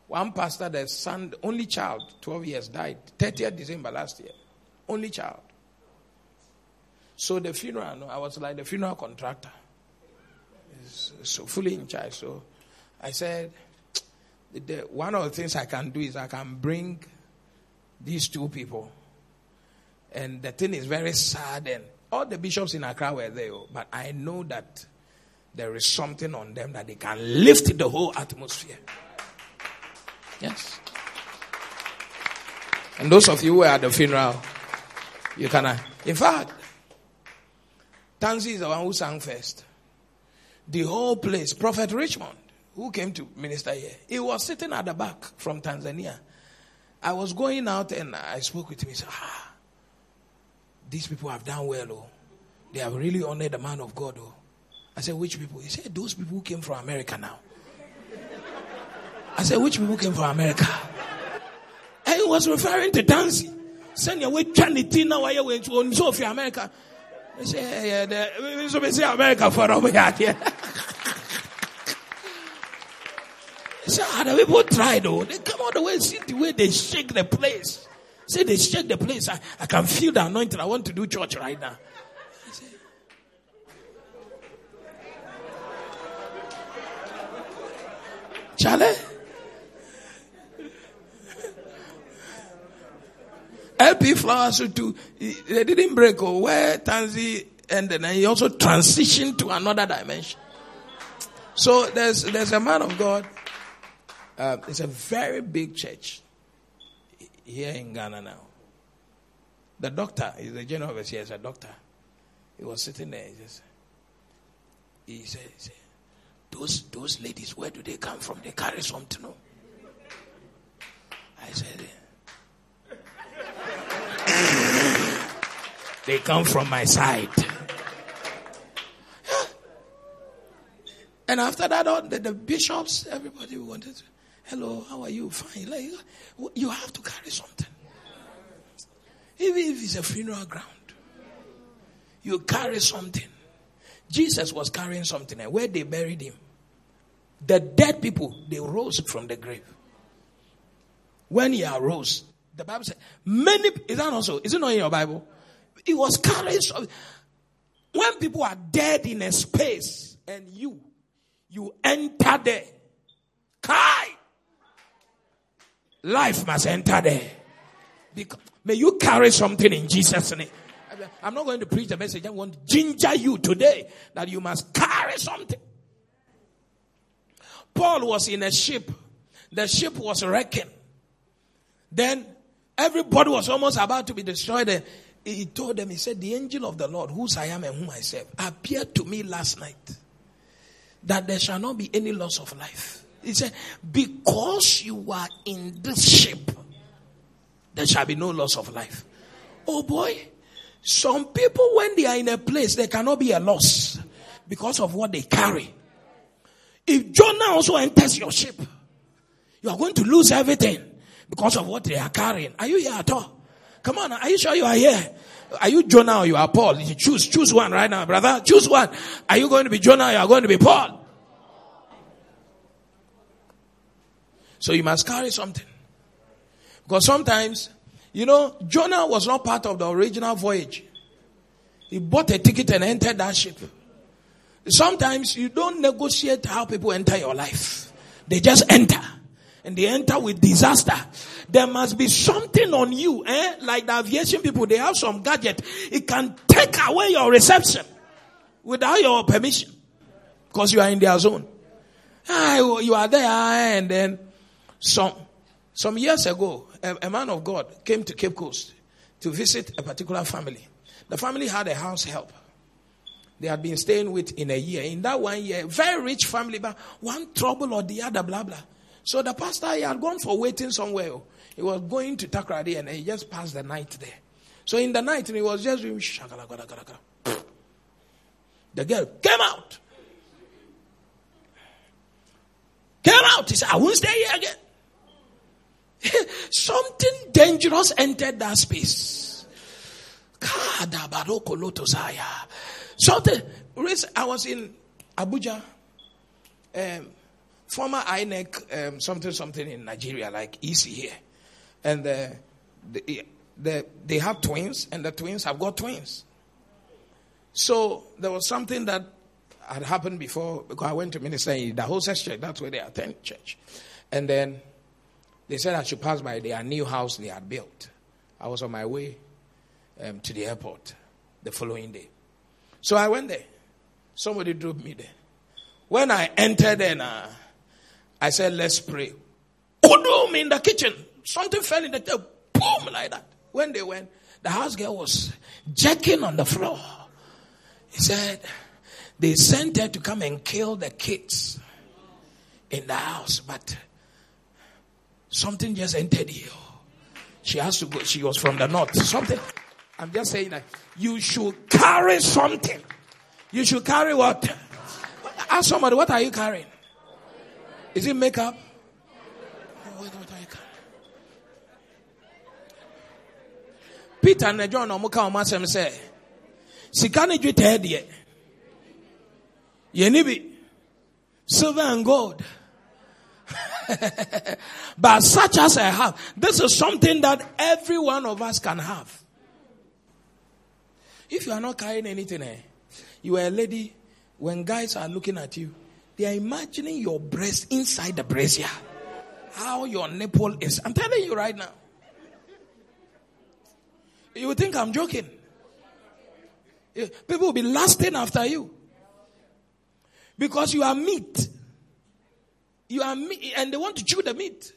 one pastor, the son, only child, 12 years, died 30th December last year. Only child. So the funeral, I was like the funeral contractor. So fully in charge. So I said, the, one of the things I can do is I can bring these two people and the thing is very sad. And all the bishops in Accra were there, oh, but I know that there is something on them that they can lift the whole atmosphere. Yes. And those of you who were at the funeral, you can. Uh, in fact, Tansy is the one who sang first. The whole place, Prophet Richmond, who came to minister here, he was sitting at the back from Tanzania. I was going out and I spoke with him. He said, ah, these people have done well, oh. They have really honored the man of God, oh. I said, which people? He said, those people who came from America now. I said, which people came from America? And he was referring to Tansy. Send your way, Trinity now, you went to America. I said, yeah, yeah, say America for over here. So how the people try though? They come all the way, see the way they shake the place. Say they shake the place. I, I can feel the anointing. I want to do church right now. Charlie? LP Flowers too. They didn't break oh, where ended and he also transitioned to another dimension. So there's there's a man of God. Uh, it's a very big church here in Ghana now. The doctor, is the general overseer, is a doctor. He was sitting there. He, just, he said, he said, those, those ladies, where do they come from? They carry something. No? I said, they come from my side. And after that, all the, the bishops, everybody wanted to. Hello, how are you? Fine. Like, you have to carry something. Even if it's a funeral ground, you carry something. Jesus was carrying something, and where they buried him, the dead people they rose from the grave. When he arose, the Bible said, many is that also is it not in your Bible? He was carrying something. When people are dead in a space and you you enter there, kai Life must enter there. Because, may you carry something in Jesus' name. I'm not going to preach the message. I want to ginger you today that you must carry something. Paul was in a ship. The ship was wrecking. Then everybody was almost about to be destroyed. And he told them, he said, the angel of the Lord, whose I am and whom I serve, appeared to me last night that there shall not be any loss of life. He said, Because you are in this ship, there shall be no loss of life. Oh boy, some people, when they are in a place, there cannot be a loss because of what they carry. If Jonah also enters your ship, you are going to lose everything because of what they are carrying. Are you here at all? Come on, are you sure you are here? Are you Jonah or you are Paul? You choose, choose one right now, brother. Choose one. Are you going to be Jonah or you are going to be Paul? So you must carry something. Because sometimes, you know, Jonah was not part of the original voyage. He bought a ticket and entered that ship. Sometimes you don't negotiate how people enter your life. They just enter. And they enter with disaster. There must be something on you, eh? Like the aviation people, they have some gadget. It can take away your reception without your permission. Because you are in their zone. Ah, you are there and then some, some years ago, a, a man of God came to Cape Coast to visit a particular family. The family had a house help they had been staying with in a year. In that one year, very rich family, but one trouble or the other, blah, blah. So the pastor, he had gone for waiting somewhere. He was going to Takoradi and he just passed the night there. So in the night, he was just doing The girl came out. Came out. He said, I won't stay here again. Something dangerous entered that space. Something. I was in Abuja, um, former INEC, um, something, something in Nigeria, like EC here. And uh, the, the, they have twins, and the twins have got twins. So there was something that had happened before because I went to minister in the whole church. That's where they attend church. And then they said I should pass by their new house they had built. I was on my way um, to the airport the following day. So I went there. Somebody drove me there. When I entered and uh, I said, let's pray. Kudum in the kitchen. Something fell in the table. Boom, like that. When they went, the house girl was jerking on the floor. He said, they sent her to come and kill the kids in the house, but something just entered here. She has to go. She was from the north. Something. I'm just saying that you should carry something. You should carry what? Ask somebody, what are you carrying? Is it makeup? What, what are you carrying? Peter and John omuka omasem say, sika ne dwetɛ deɛ yɛni silver and gold but such as I have this is something that every one of us can have if you are not carrying anything, eh, you are a lady, when guys are looking at you, they are imagining your breast inside the brazier. How your nipple is. I'm telling you right now. You think I'm joking. People will be lusting after you. Because you are meat. You are meat, and they want to chew the meat.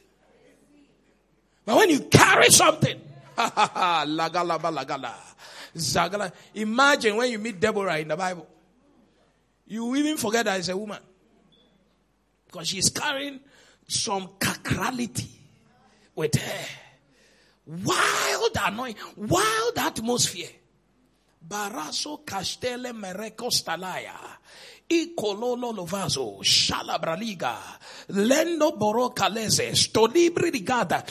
But when you carry something. Zagala. Imagine when you meet Deborah in the Bible. You even forget that it's a woman. Because she's carrying some cacrality with her. Wild anointing, wild atmosphere. Baraso castele merecostalaya. Ikololo lovazo, shalabraliga, lendo boro calese, stolibri rigada.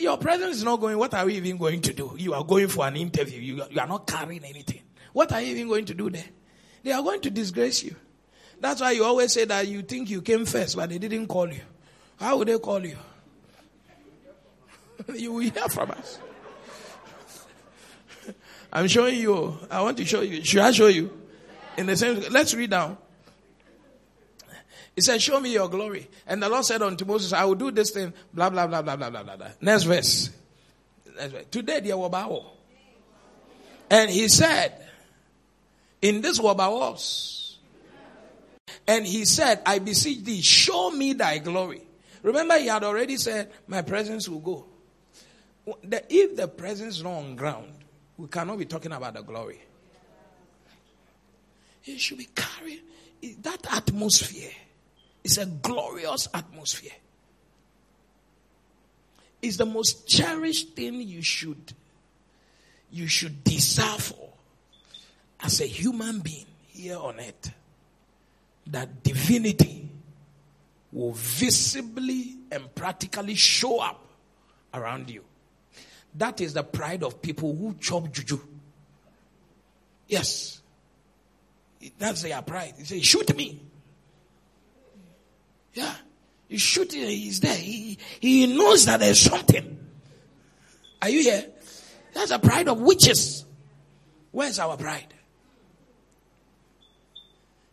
Your presence is not going, what are we even going to do? You are going for an interview. You, you are not carrying anything. What are you even going to do there? They are going to disgrace you. That's why you always say that you think you came first, but they didn't call you. How would they call you? you will hear from us. I'm showing you. I want to show you. Should I show you? In the same, let's read down. He said, Show me your glory. And the Lord said unto Moses, I will do this thing, blah, blah, blah, blah, blah, blah, blah. Next verse. Next verse. Today, there were bow. And he said, In this was. And he said, I beseech thee, show me thy glory. Remember, he had already said, My presence will go. If the presence is not on ground, we cannot be talking about the glory. It should be carrying that atmosphere. It's a glorious atmosphere. It's the most cherished thing you should you should desire for as a human being here on earth. That divinity will visibly and practically show up around you. That is the pride of people who chop juju. Yes. That's their pride. He say, shoot me. Yeah. You shoot he's there. He, he knows that there's something. Are you here? That's the pride of witches. Where's our pride?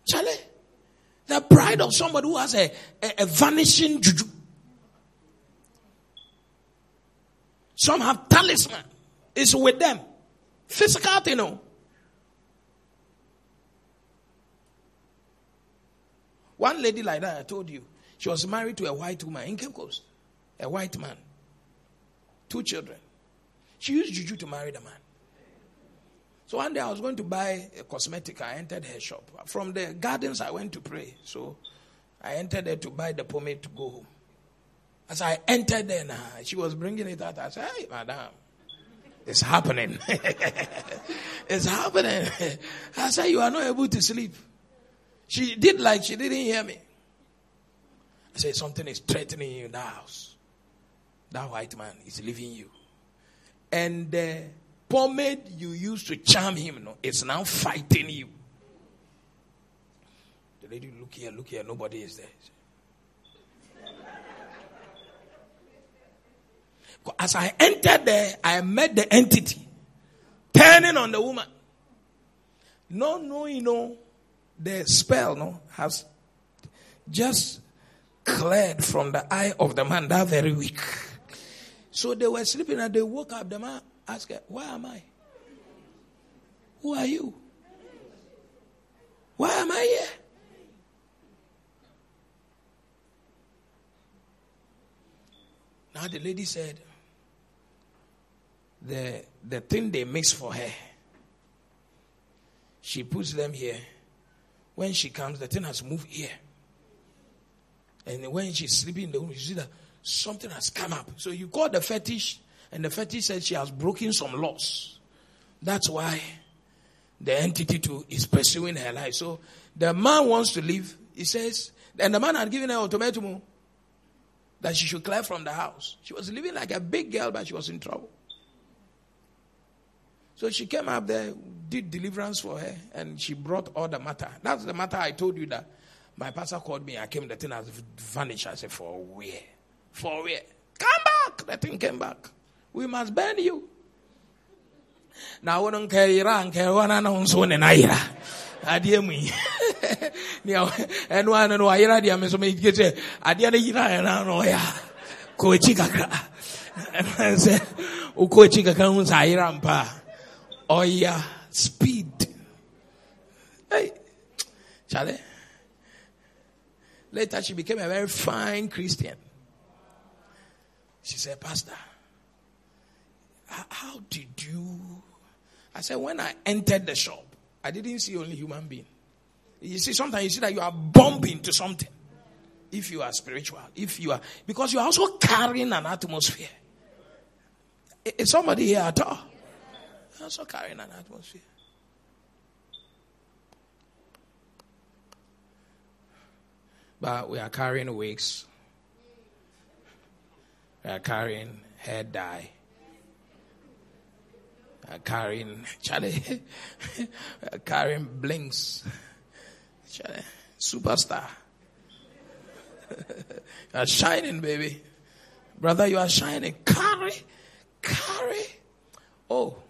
Charlie, the pride of somebody who has a, a, a vanishing juju. Some have talisman. It's with them. Physical, you know. One lady like that, I told you, she was married to a white woman in Cape Coast. A white man. Two children. She used juju to marry the man. So one day I was going to buy a cosmetic. I entered her shop. From the gardens, I went to pray. So I entered there to buy the pomade to go home. As I entered now, she was bringing it out. I said, Hey, madam, it's happening. it's happening. I said, You are not able to sleep. She did like she didn't hear me. I said, Something is threatening you in the house. That white man is leaving you. And the pomade you used to charm him no, is now fighting you. The lady, look here, look here, nobody is there. As I entered there, I met the entity turning on the woman. No, no, you know, the spell no has just cleared from the eye of the man that very week. So they were sleeping and they woke up. The man asked, her, Where am I? Who are you? Why am I here? Now the lady said, the, the thing they mix for her, she puts them here. When she comes, the thing has moved here. And when she's sleeping in the room, you see that something has come up. So you call the fetish, and the fetish said she has broken some laws. That's why the entity too is pursuing her life. So the man wants to leave. He says, and the man had given her ultimatum oh, that she should clear from the house. She was living like a big girl, but she was in trouble. So she came up there, did deliverance for her, and she brought all the matter. That's the matter I told you that my pastor called me. I came, the thing has vanished. I said, For where? For where? Come back. The thing came back. We must burn you. Now, we don't care. Iran care. One and on so in Ira. Adeɛ mu yi ɛno ano no ayera deɛ me so meke sɛ adeɛ no yera ɛna no ɔyɛ kɔ akyi kakra sɛ wokɔ akyi kakra hu sɛ ayera Oh yeah, speed. Hey, Charlie. Later, she became a very fine Christian. She said, Pastor, how did you? I said, when I entered the shop, I didn't see only human being. You see, sometimes you see that you are bumping to something. If you are spiritual, if you are, because you are also carrying an atmosphere. Is somebody here at all? Also carrying an atmosphere. But we are carrying wigs. We are carrying hair dye. We are carrying Charlie. we are carrying blinks. Charlie, superstar. you are shining, baby. Brother, you are shining. Carry, carry. Oh,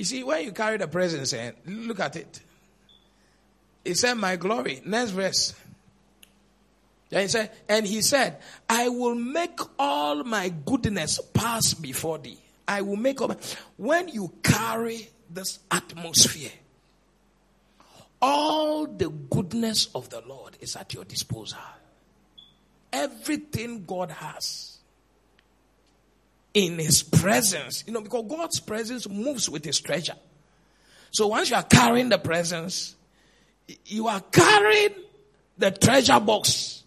you see, when you carry the presence, and eh, look at it. He said, My glory. Next verse. Then he said, and he said, I will make all my goodness pass before thee. I will make all when you carry this atmosphere, all the goodness of the Lord is at your disposal. Everything God has in his presence. You know, because God's presence moves with his treasure. So once you are carrying the presence, you are carrying the treasure box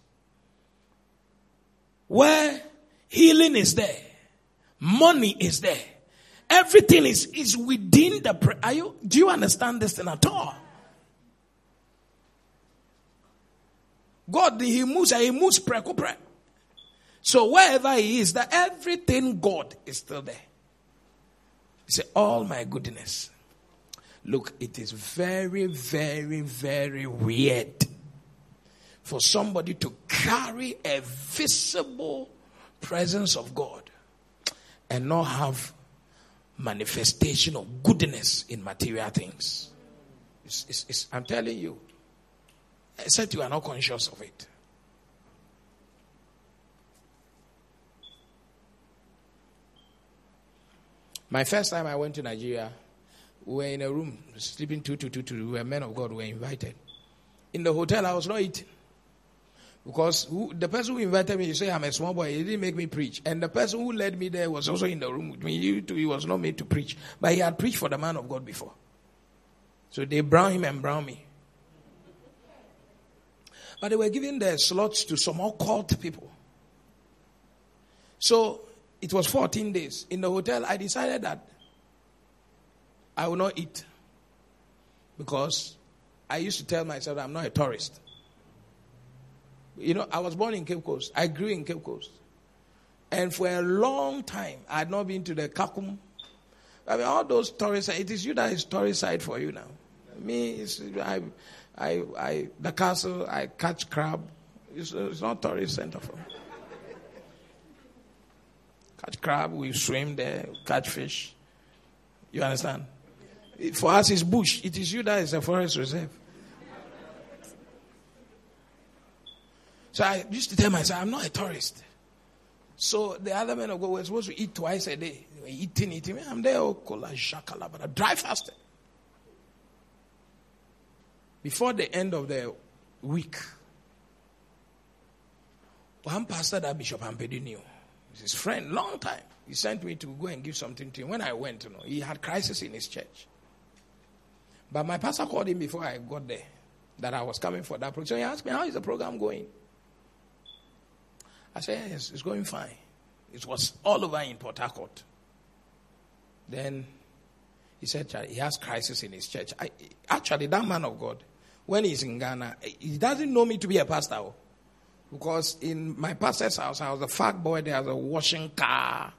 where healing is there, money is there, everything is, is within the. Pre- are you? Do you understand this thing at all? God, he moves he moves pre. So wherever he is, that everything God is still there. He said, All my goodness. Look, it is very, very, very weird for somebody to carry a visible presence of God and not have manifestation of goodness in material things. It's, it's, it's, I'm telling you, except you are not conscious of it. My first time I went to Nigeria, we were in a room, sleeping two, two, two, two. We were men of God, we were invited. In the hotel, I was not eating. Because who, the person who invited me, you say I'm a small boy, he didn't make me preach. And the person who led me there was also in the room with me. He, too, he was not made to preach. But he had preached for the man of God before. So they brown him and brown me. But they were giving the slots to some occult people. So it was 14 days. In the hotel, I decided that I will not eat. Because I used to tell myself I'm not a tourist. You know, I was born in Cape Coast. I grew in Cape Coast. And for a long time, I had not been to the Kakum. I mean, all those tourist it is you that is tourist side for you now. Me, I, I, I, the castle, I catch crab. It's, it's not tourist center for me. Catch crab, we swim there, catch fish. You understand? For us, it's bush. It is you that is a forest reserve. So I used to tell myself, I'm not a tourist. So the other men of God were supposed to eat twice a day. They were eating, eating. I'm there, oh, kola, shakala, but I dry fasted. Before the end of the week, one pastor that Bishop am Ampedi knew, his friend, long time, he sent me to go and give something to him. When I went, you know, he had crisis in his church. But my pastor called him before I got there that I was coming for that program. So he asked me, How is the program going? I said, Yes, it's going fine. It was all over in Port Harcourt. Then he said he has crisis in his church. I, actually, that man of God, when he's in Ghana, he doesn't know me to be a pastor. Oh. Because in my pastor's house, I was a fat boy there, was a washing car,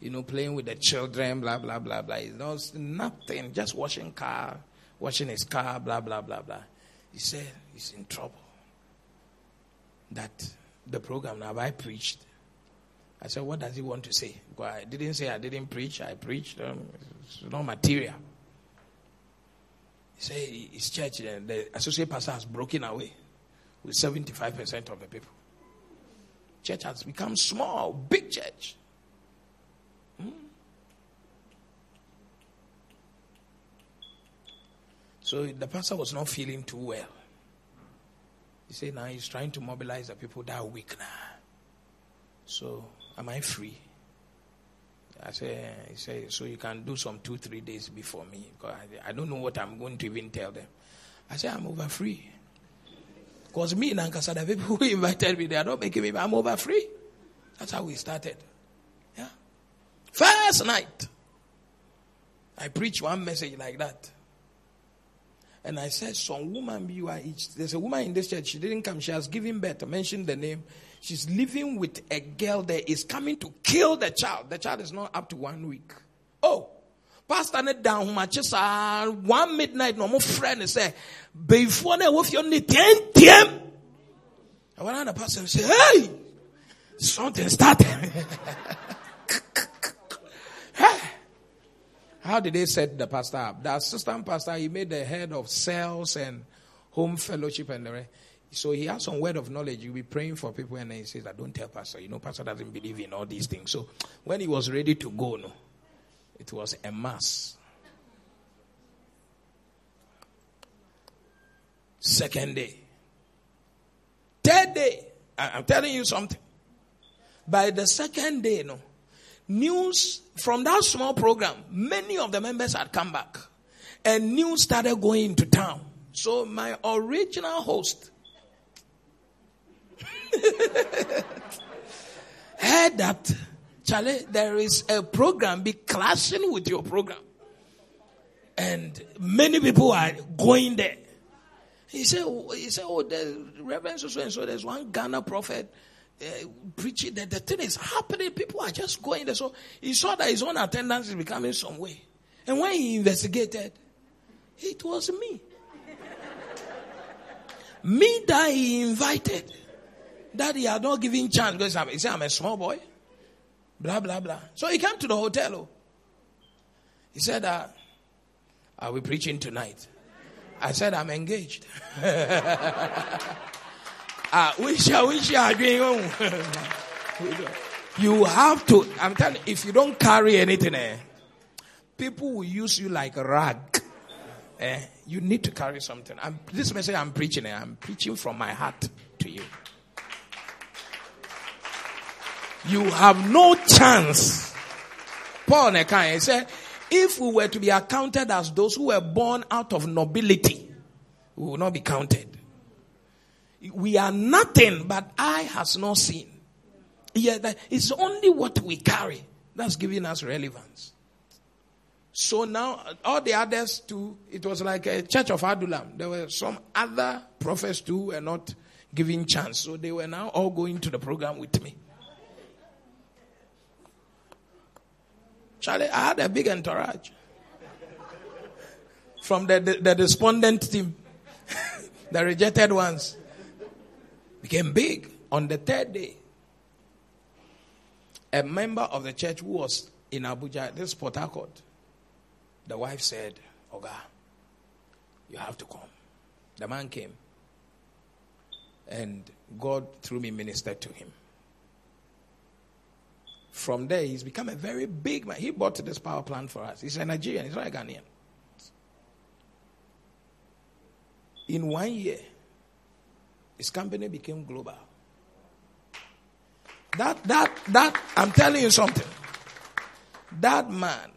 you know, playing with the children, blah, blah, blah, blah. It was nothing, just washing car, washing his car, blah, blah, blah, blah. He said he's in trouble. That the program now I preached. I said, what does he want to say? I didn't say I didn't preach. I preached. Um, it's not material. He said his church, the associate pastor has broken away with 75% of the people. Church has become small, big church. Hmm? So the pastor was not feeling too well. He said now he's trying to mobilize the people that week now. So am I free? I said, he said, so you can do some two, three days before me. Because I, I don't know what I'm going to even tell them. I said, I'm over free. Because me and Ankasa, the people who invited me, they are not making me, I'm over free. That's how we started. Yeah. First night, I preached one message like that. And I said, Some woman you are each. There's a woman in this church, she didn't come, she has given birth. I mentioned the name. She's living with a girl that is coming to kill the child. The child is not up to one week. Oh, pastor ne down matches are one midnight no more friend say before they with your ten tiem. I went on the pastor and say, Hey, something started. How did they set the pastor up? The assistant pastor, he made the head of sales and home fellowship and the rest. So he has some word of knowledge. You'll be praying for people, and then he says, I don't tell pastor. You know, pastor doesn't believe in all these things. So when he was ready to go, no, it was a mass. Second day. Third day. I'm telling you something. By the second day, no, news from that small program, many of the members had come back and news started going into town. So my original host heard that Charlie, there is a program be clashing with your program. And many people are going there. He said, oh, he said, oh, the Reverend so and so, there's one Ghana prophet uh, preaching that the thing is happening. People are just going there. So he saw that his own attendance is becoming some way. And when he investigated, it was me. me that he invited, that he had not given chance because he said, I'm a small boy. Blah, blah, blah. So he came to the hotel. Oh. He said, uh, Are we preaching tonight? I said, I'm engaged. uh, which, which are doing? you have to, I'm telling you, if you don't carry anything, eh, people will use you like a rag. Eh, you need to carry something. I'm, this message I'm preaching, eh, I'm preaching from my heart to you. You have no chance. Paul Nekai said, if we were to be accounted as those who were born out of nobility, we will not be counted. We are nothing, but eye has not seen. Yeah, it's only what we carry that's giving us relevance. So now, all the others too, it was like a church of Adullam. There were some other prophets too were not giving chance. So they were now all going to the program with me. Charlie, I had a big entourage from the, the, the despondent team, the rejected ones, became big on the third day. A member of the church who was in Abuja, this Port Harcourt, the wife said, Oga, you have to come. The man came. And God, through me, ministered to him. From there, he's become a very big man. He bought this power plant for us. He's a Nigerian, he's not a Ghanaian. In one year, his company became global. That, that, that, I'm telling you something. That man,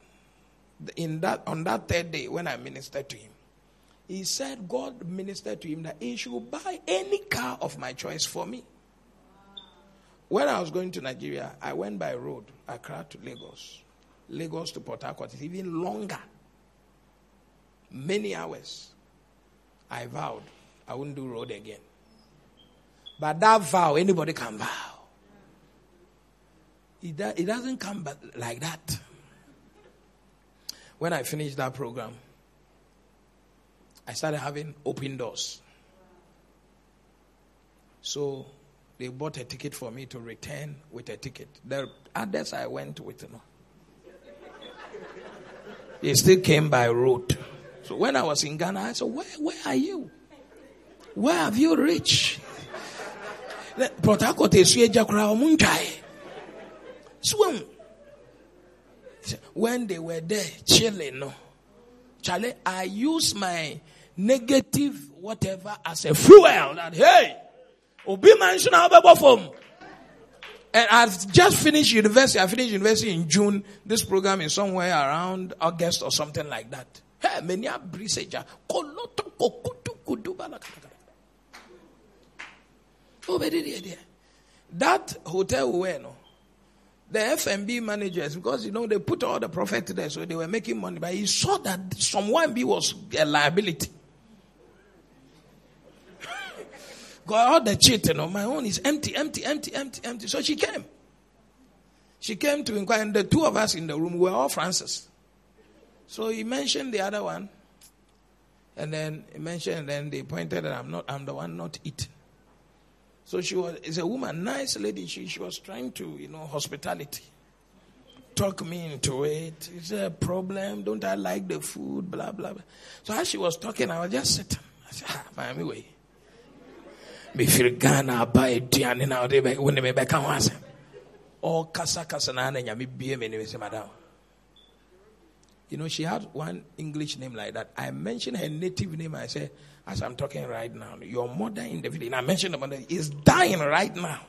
in that, on that third day, when I ministered to him, he said God ministered to him that he should buy any car of my choice for me. When I was going to Nigeria, I went by road, Accra to Lagos. Lagos to Port Harcourt is even longer. Many hours. I vowed I wouldn't do road again. But that vow, anybody can vow. It, it doesn't come back like that. When I finished that program, I started having open doors. So they bought a ticket for me to return with a ticket. The others I went with, you know. They still came by road. So when I was in Ghana, I said, Where, where are you? Where have you reached? Swim. When they were there chilling, no. Charlie, I use my negative whatever as a fuel that, hey, Obi mention how form. And I've just finished university. I finished university in June. This program is somewhere around August or something like that. Hey, many are briseja. Koloto kokutu kuduba Oh, that hotel we were, no. The F&B managers, because you know they put all the profit there, so they were making money. But he saw that someone B was a liability. Got all the cheating on my own is empty, empty, empty, empty, empty. So she came. She came to inquire, and the two of us in the room were all Francis. So he mentioned the other one, and then he mentioned, and then they pointed that I'm not, I'm the one not eating. So she was, is a woman, nice lady. She, she was trying to, you know, hospitality. Talk me into it. Is there a problem? Don't I like the food? Blah, blah, blah. So as she was talking, I was just sitting. I said, ah, Miami way mefiri ghana aba aduane na wode wo ne mebɛka ho asɛm ɔkasakasa oh, na na nyame bie me ne me sɛ madam. You know she had one english name like that. I mentioned her native name i said as i'm talking right now your mother in the village. And i mentioned the mother is dying right now.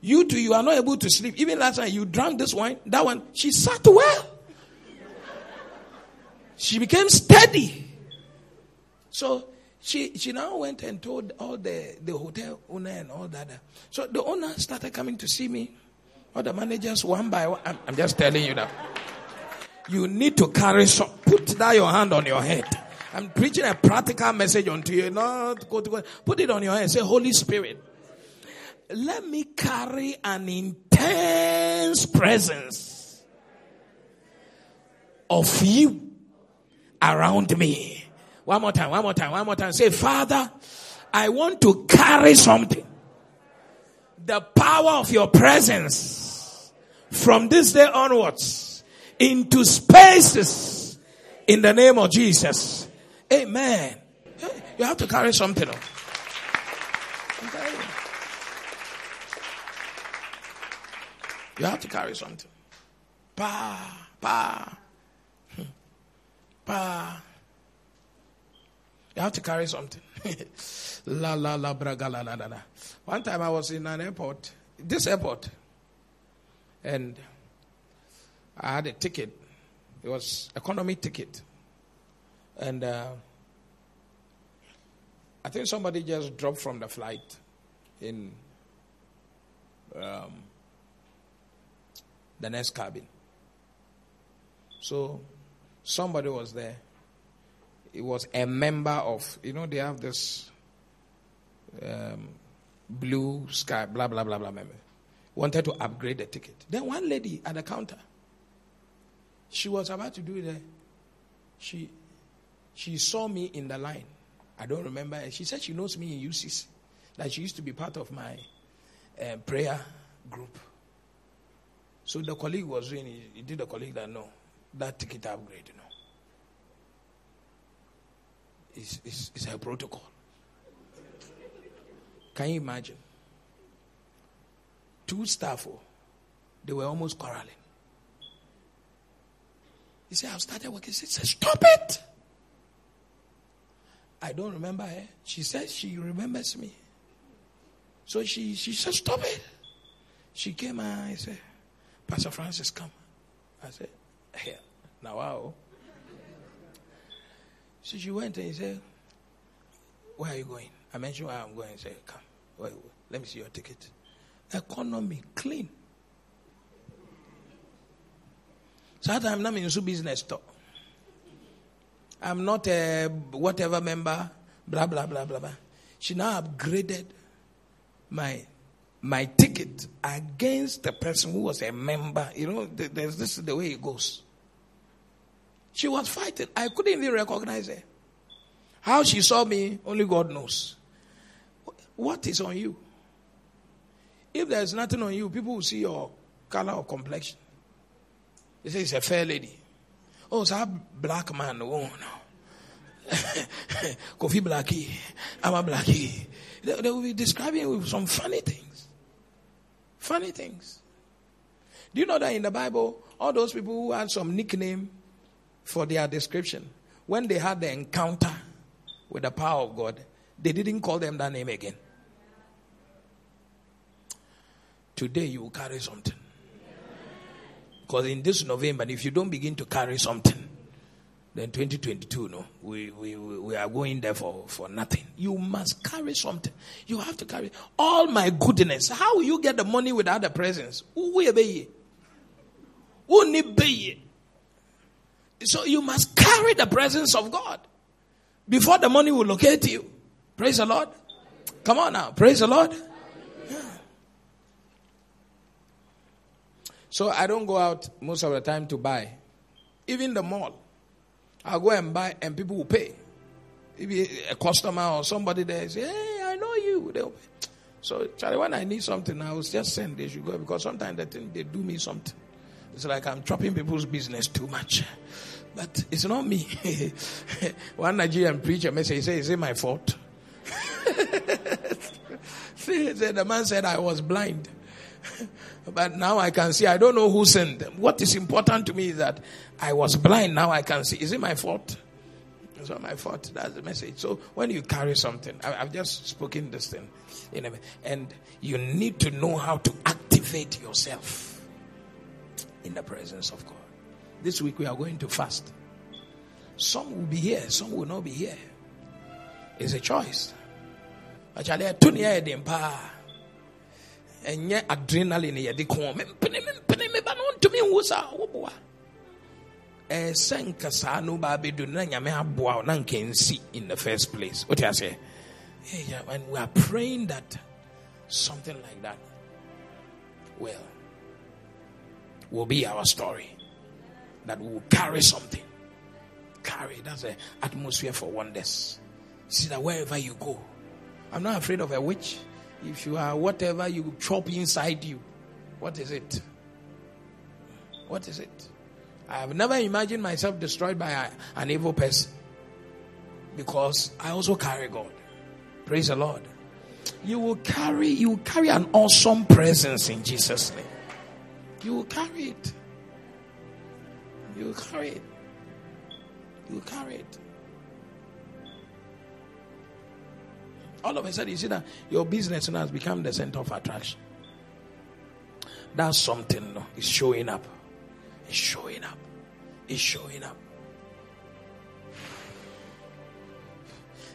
You too you are not able to sleep. Even last night you drank this wine. That one she sat well. She became steady. So she, she now went and told all the, the hotel owner and all that. So the owner started coming to see me. All the managers one by one. I'm, I'm just telling you that. You need to carry some, put that your hand on your head. I'm preaching a practical message unto you. Not go to God. Put it on your head. Say, Holy Spirit, let me carry an intense presence of you around me. One more time, one more time, one more time. Say, Father, I want to carry something. The power of your presence from this day onwards into spaces in the name of Jesus. Amen. You have to carry something. You have to carry something. Pa, pa, hmm. pa. You have to carry something. la la la braga la la la la. One time I was in an airport, this airport, and I had a ticket. It was economy ticket, and uh, I think somebody just dropped from the flight in um, the next cabin. So somebody was there he was a member of, you know, they have this um, blue sky, blah, blah, blah, blah, member. Wanted to upgrade the ticket. Then one lady at the counter, she was about to do it. She, she saw me in the line. I don't remember. She said she knows me in UCC. That she used to be part of my uh, prayer group. So the colleague was doing, he did the colleague that no, that ticket upgrade, you know. Is, is, is her protocol. Can you imagine? Two staff, oh, they were almost quarreling. He said, I've started working. He said, Stop it! I don't remember her. She said she remembers me. So she, she said, Stop it. She came and I said, Pastor Francis, come. I said, Here. Now, wow. So she went and he said, Where are you going? I mentioned where I'm going. He said, Come. Wait, wait, let me see your ticket. Economy, clean. So I'm not in business talk. I'm not a whatever member, blah blah blah blah blah. She now upgraded my my ticket against the person who was a member. You know, there's this is the way it goes. She was fighting. I couldn't even recognize her. How she saw me, only God knows. What is on you? If there's nothing on you, people will see your color or complexion. They say it's a fair lady. Oh, it's a black man. Oh, no. Kofi Blackie. I'm a Blackie. They, they will be describing with some funny things. Funny things. Do you know that in the Bible, all those people who had some nickname for their description. When they had the encounter with the power of God, they didn't call them that name again. Today you will carry something. Because in this November, if you don't begin to carry something, then 2022, no, we, we, we are going there for, for nothing. You must carry something. You have to carry all my goodness. How will you get the money without the presence? Who will be? Who need be? So you must carry the presence of God before the money will locate you. Praise the Lord. Come on now. Praise the Lord. So I don't go out most of the time to buy. Even the mall. I'll go and buy and people will pay. If a customer or somebody there say, hey, I know you. They'll pay. So, Charlie, when I need something, I will just send they should go because sometimes they think they do me something. It's like I'm chopping people's business too much. But it's not me. One Nigerian preacher message he Is it my fault? See, the man said I was blind. but now I can see. I don't know who sent them. What is important to me is that I was blind, now I can see. Is it my fault? It's not my fault. That's the message. So when you carry something, I, have just spoken this thing, and you need to know how to activate yourself in the presence of God. This week we are going to fast. Some will be here, some will not be here. It's a choice. Actually, I tune here in pa. And yet adrenaline here the come. Mempene mempene me ba no ntumi nwusa wo boa. Eh ɛsɛ nka saa no ba abɛdu na nyame aboa wo na nka nsi in the first place what I yeah, yeah, we are praying that something like that will will be our story. That we will carry something. Carry that's the atmosphere for wonders. See that wherever you go i'm not afraid of a witch. If you are whatever you chop inside you. What is it? What is it? I have never imagined myself destroyed by a, an evil person. Because I also carry God. Praise the Lord. You will carry, you will carry an awesome presence in Jesus' name. You will carry it. You will carry it. You will carry it. All of a sudden, you see that your business has become the center of attraction. That's something no, is showing up. It's showing up. It's showing up.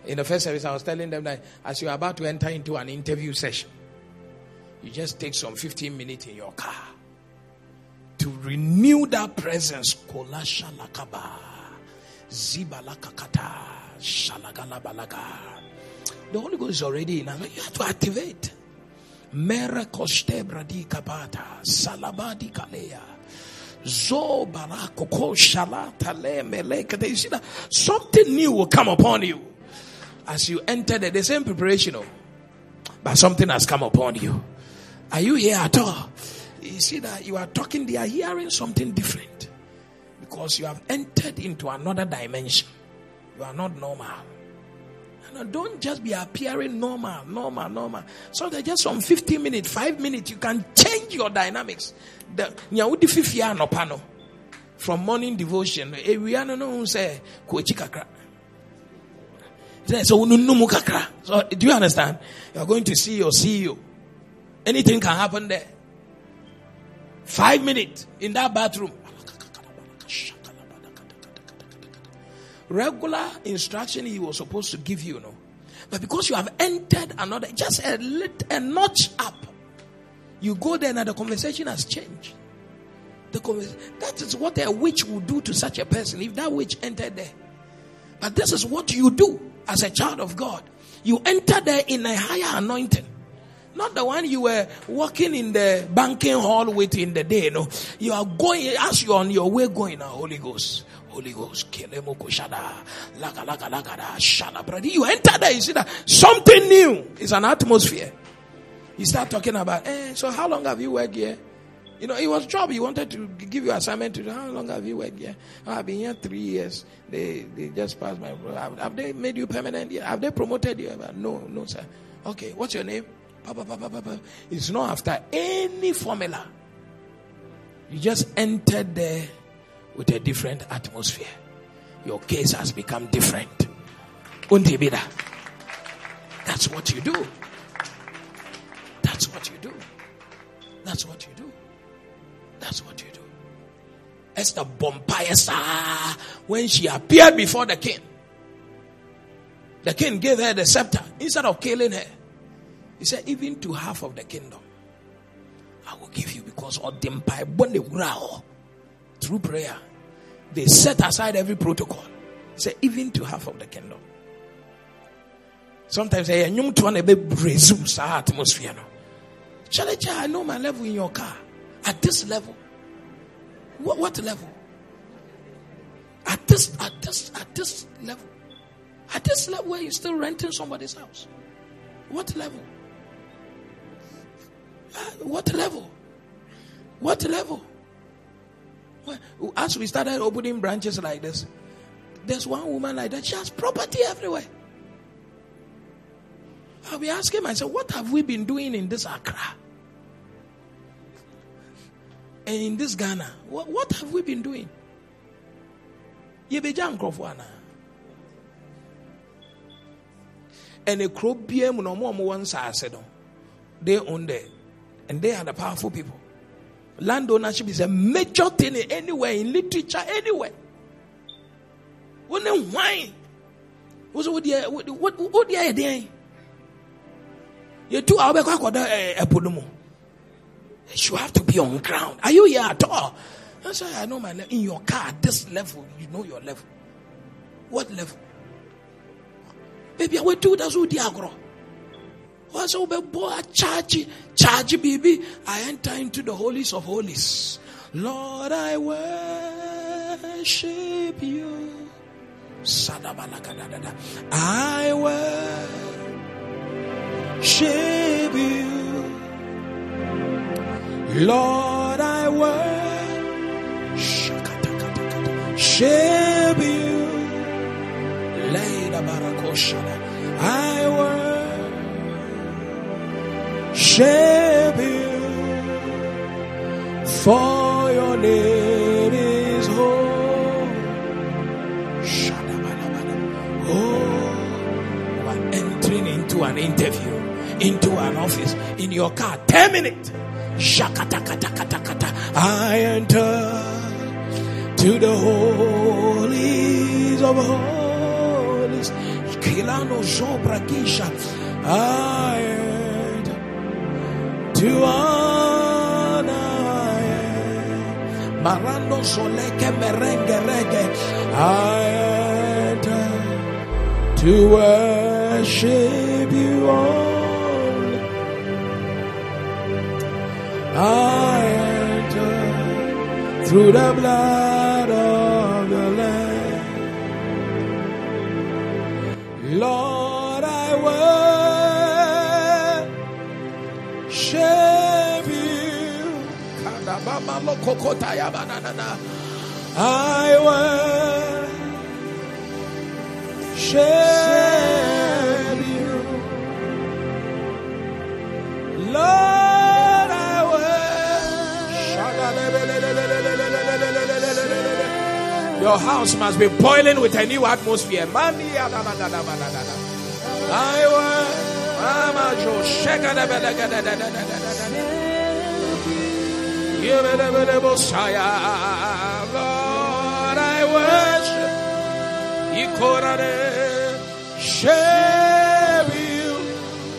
In the first service, I was telling them that as you're about to enter into an interview session, you just take some 15 minutes in your car to renew that presence. Kolasha lakaba, zibalakakata, shalagalabalaga. The Holy Ghost is already in. You have to activate. Mera koste bradi kabata, salabadi kalea. You see that something new will come upon you as you enter the, the same preparation, oh, but something has come upon you. Are you here at all? You see that you are talking, they are hearing something different because you have entered into another dimension. You are not normal. No, don't just be appearing normal, normal, normal. So there's just some 15 minutes, 5 minutes, you can change your dynamics. The. From morning devotion, eh, say. So So do you understand? You are going to see your CEO. Anything can happen there. Five minutes in that bathroom. Regular instruction he was supposed to give you, you know. But because you have entered another, just a little, a notch up, you go there and the conversation has changed. The conversation, that is what a witch will do to such a person if that witch entered there. But this is what you do as a child of God. You enter there in a higher anointing. Not the one you were walking in the banking hall with in the day. No, you are going as you're on your way going. Now, Holy Ghost, Holy Ghost, Kelemoko Shada, Laga Laga Laga Shada, brother. You enter there, you see that something new is an atmosphere. You start talking about, eh, so how long have you worked here? You know, it was job. He wanted to give you assignment to how long have you worked here? Oh, I've been here three years. They they just passed my have, have they made you permanent? Have they promoted you? Ever? No, no, sir. Okay, what's your name? It's not after any formula. You just entered there with a different atmosphere. Your case has become different. That's what you do. That's what you do. That's what you do. That's what you do. Esther Bompire, when she appeared before the king, the king gave her the scepter instead of killing her. He said, even to half of the kingdom, I will give you because through prayer, they set aside every protocol. He said, even to half of the kingdom. Sometimes I know to atmosphere. I know my level in your car. At this level. What, what level? At this, at this, at this level. At this level where you're still renting somebody's house. What level? What level? What level? As we started opening branches like this, there's one woman like that. She has property everywhere. I'll be asking myself, what have we been doing in this Accra? And in this Ghana, what, what have we been doing? They own there. And they are the powerful people. Land ownership is a major thing anywhere, in literature, anywhere. Why? What's what the idea? You two are a eh, eh, podomo. You have to be on ground. Are you here at all? I say, I know my level. In your car, this level, you know your level. What level? Baby, I will do that's what diagro. What's over boy charge charge baby? I enter into the holies of holies. Lord, I worship you. I worship you. Lord, I worship you. I worship you. For your name is holy. Oh, you are entering into an interview, into an office, in your car. 10 minutes. I enter to the holies of holies. To honor. Marando Soleke Merengue Reggae. I enter to worship you only. I enter through the blood of I worship you. Lord, I worship. Your house must be boiling with a new atmosphere. I worship. Lord, I worship. You.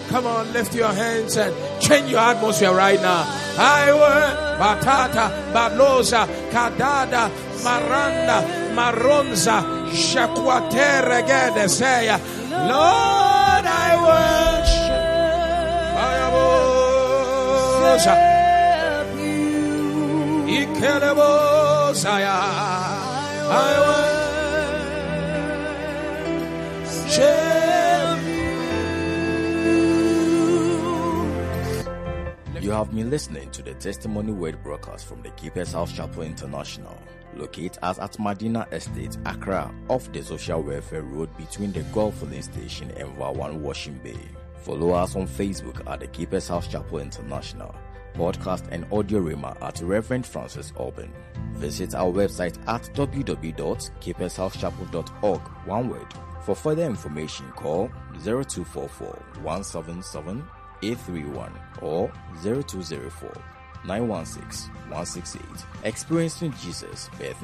Come on, lift your hands and change your atmosphere right now. I worship. Batata, Baloza, Kadada, Maranda, Maronza, Shakuatere Gedeseya. Lord, I worship. I worship. You. Have been listening to the Testimony Word broadcast from the Keepers House Chapel International, located at Atmadina Estate, Accra, off the Social Welfare Road between the Gulf Filling Station and Vawan Washing Bay. Follow us on Facebook at the Keepers House Chapel International, podcast and audio rema at Reverend Francis Auburn. Visit our website at www.keepershousechapel.org, one word. For further information, call 0244 177 831 or 0204 916 168. Experiencing Jesus, birth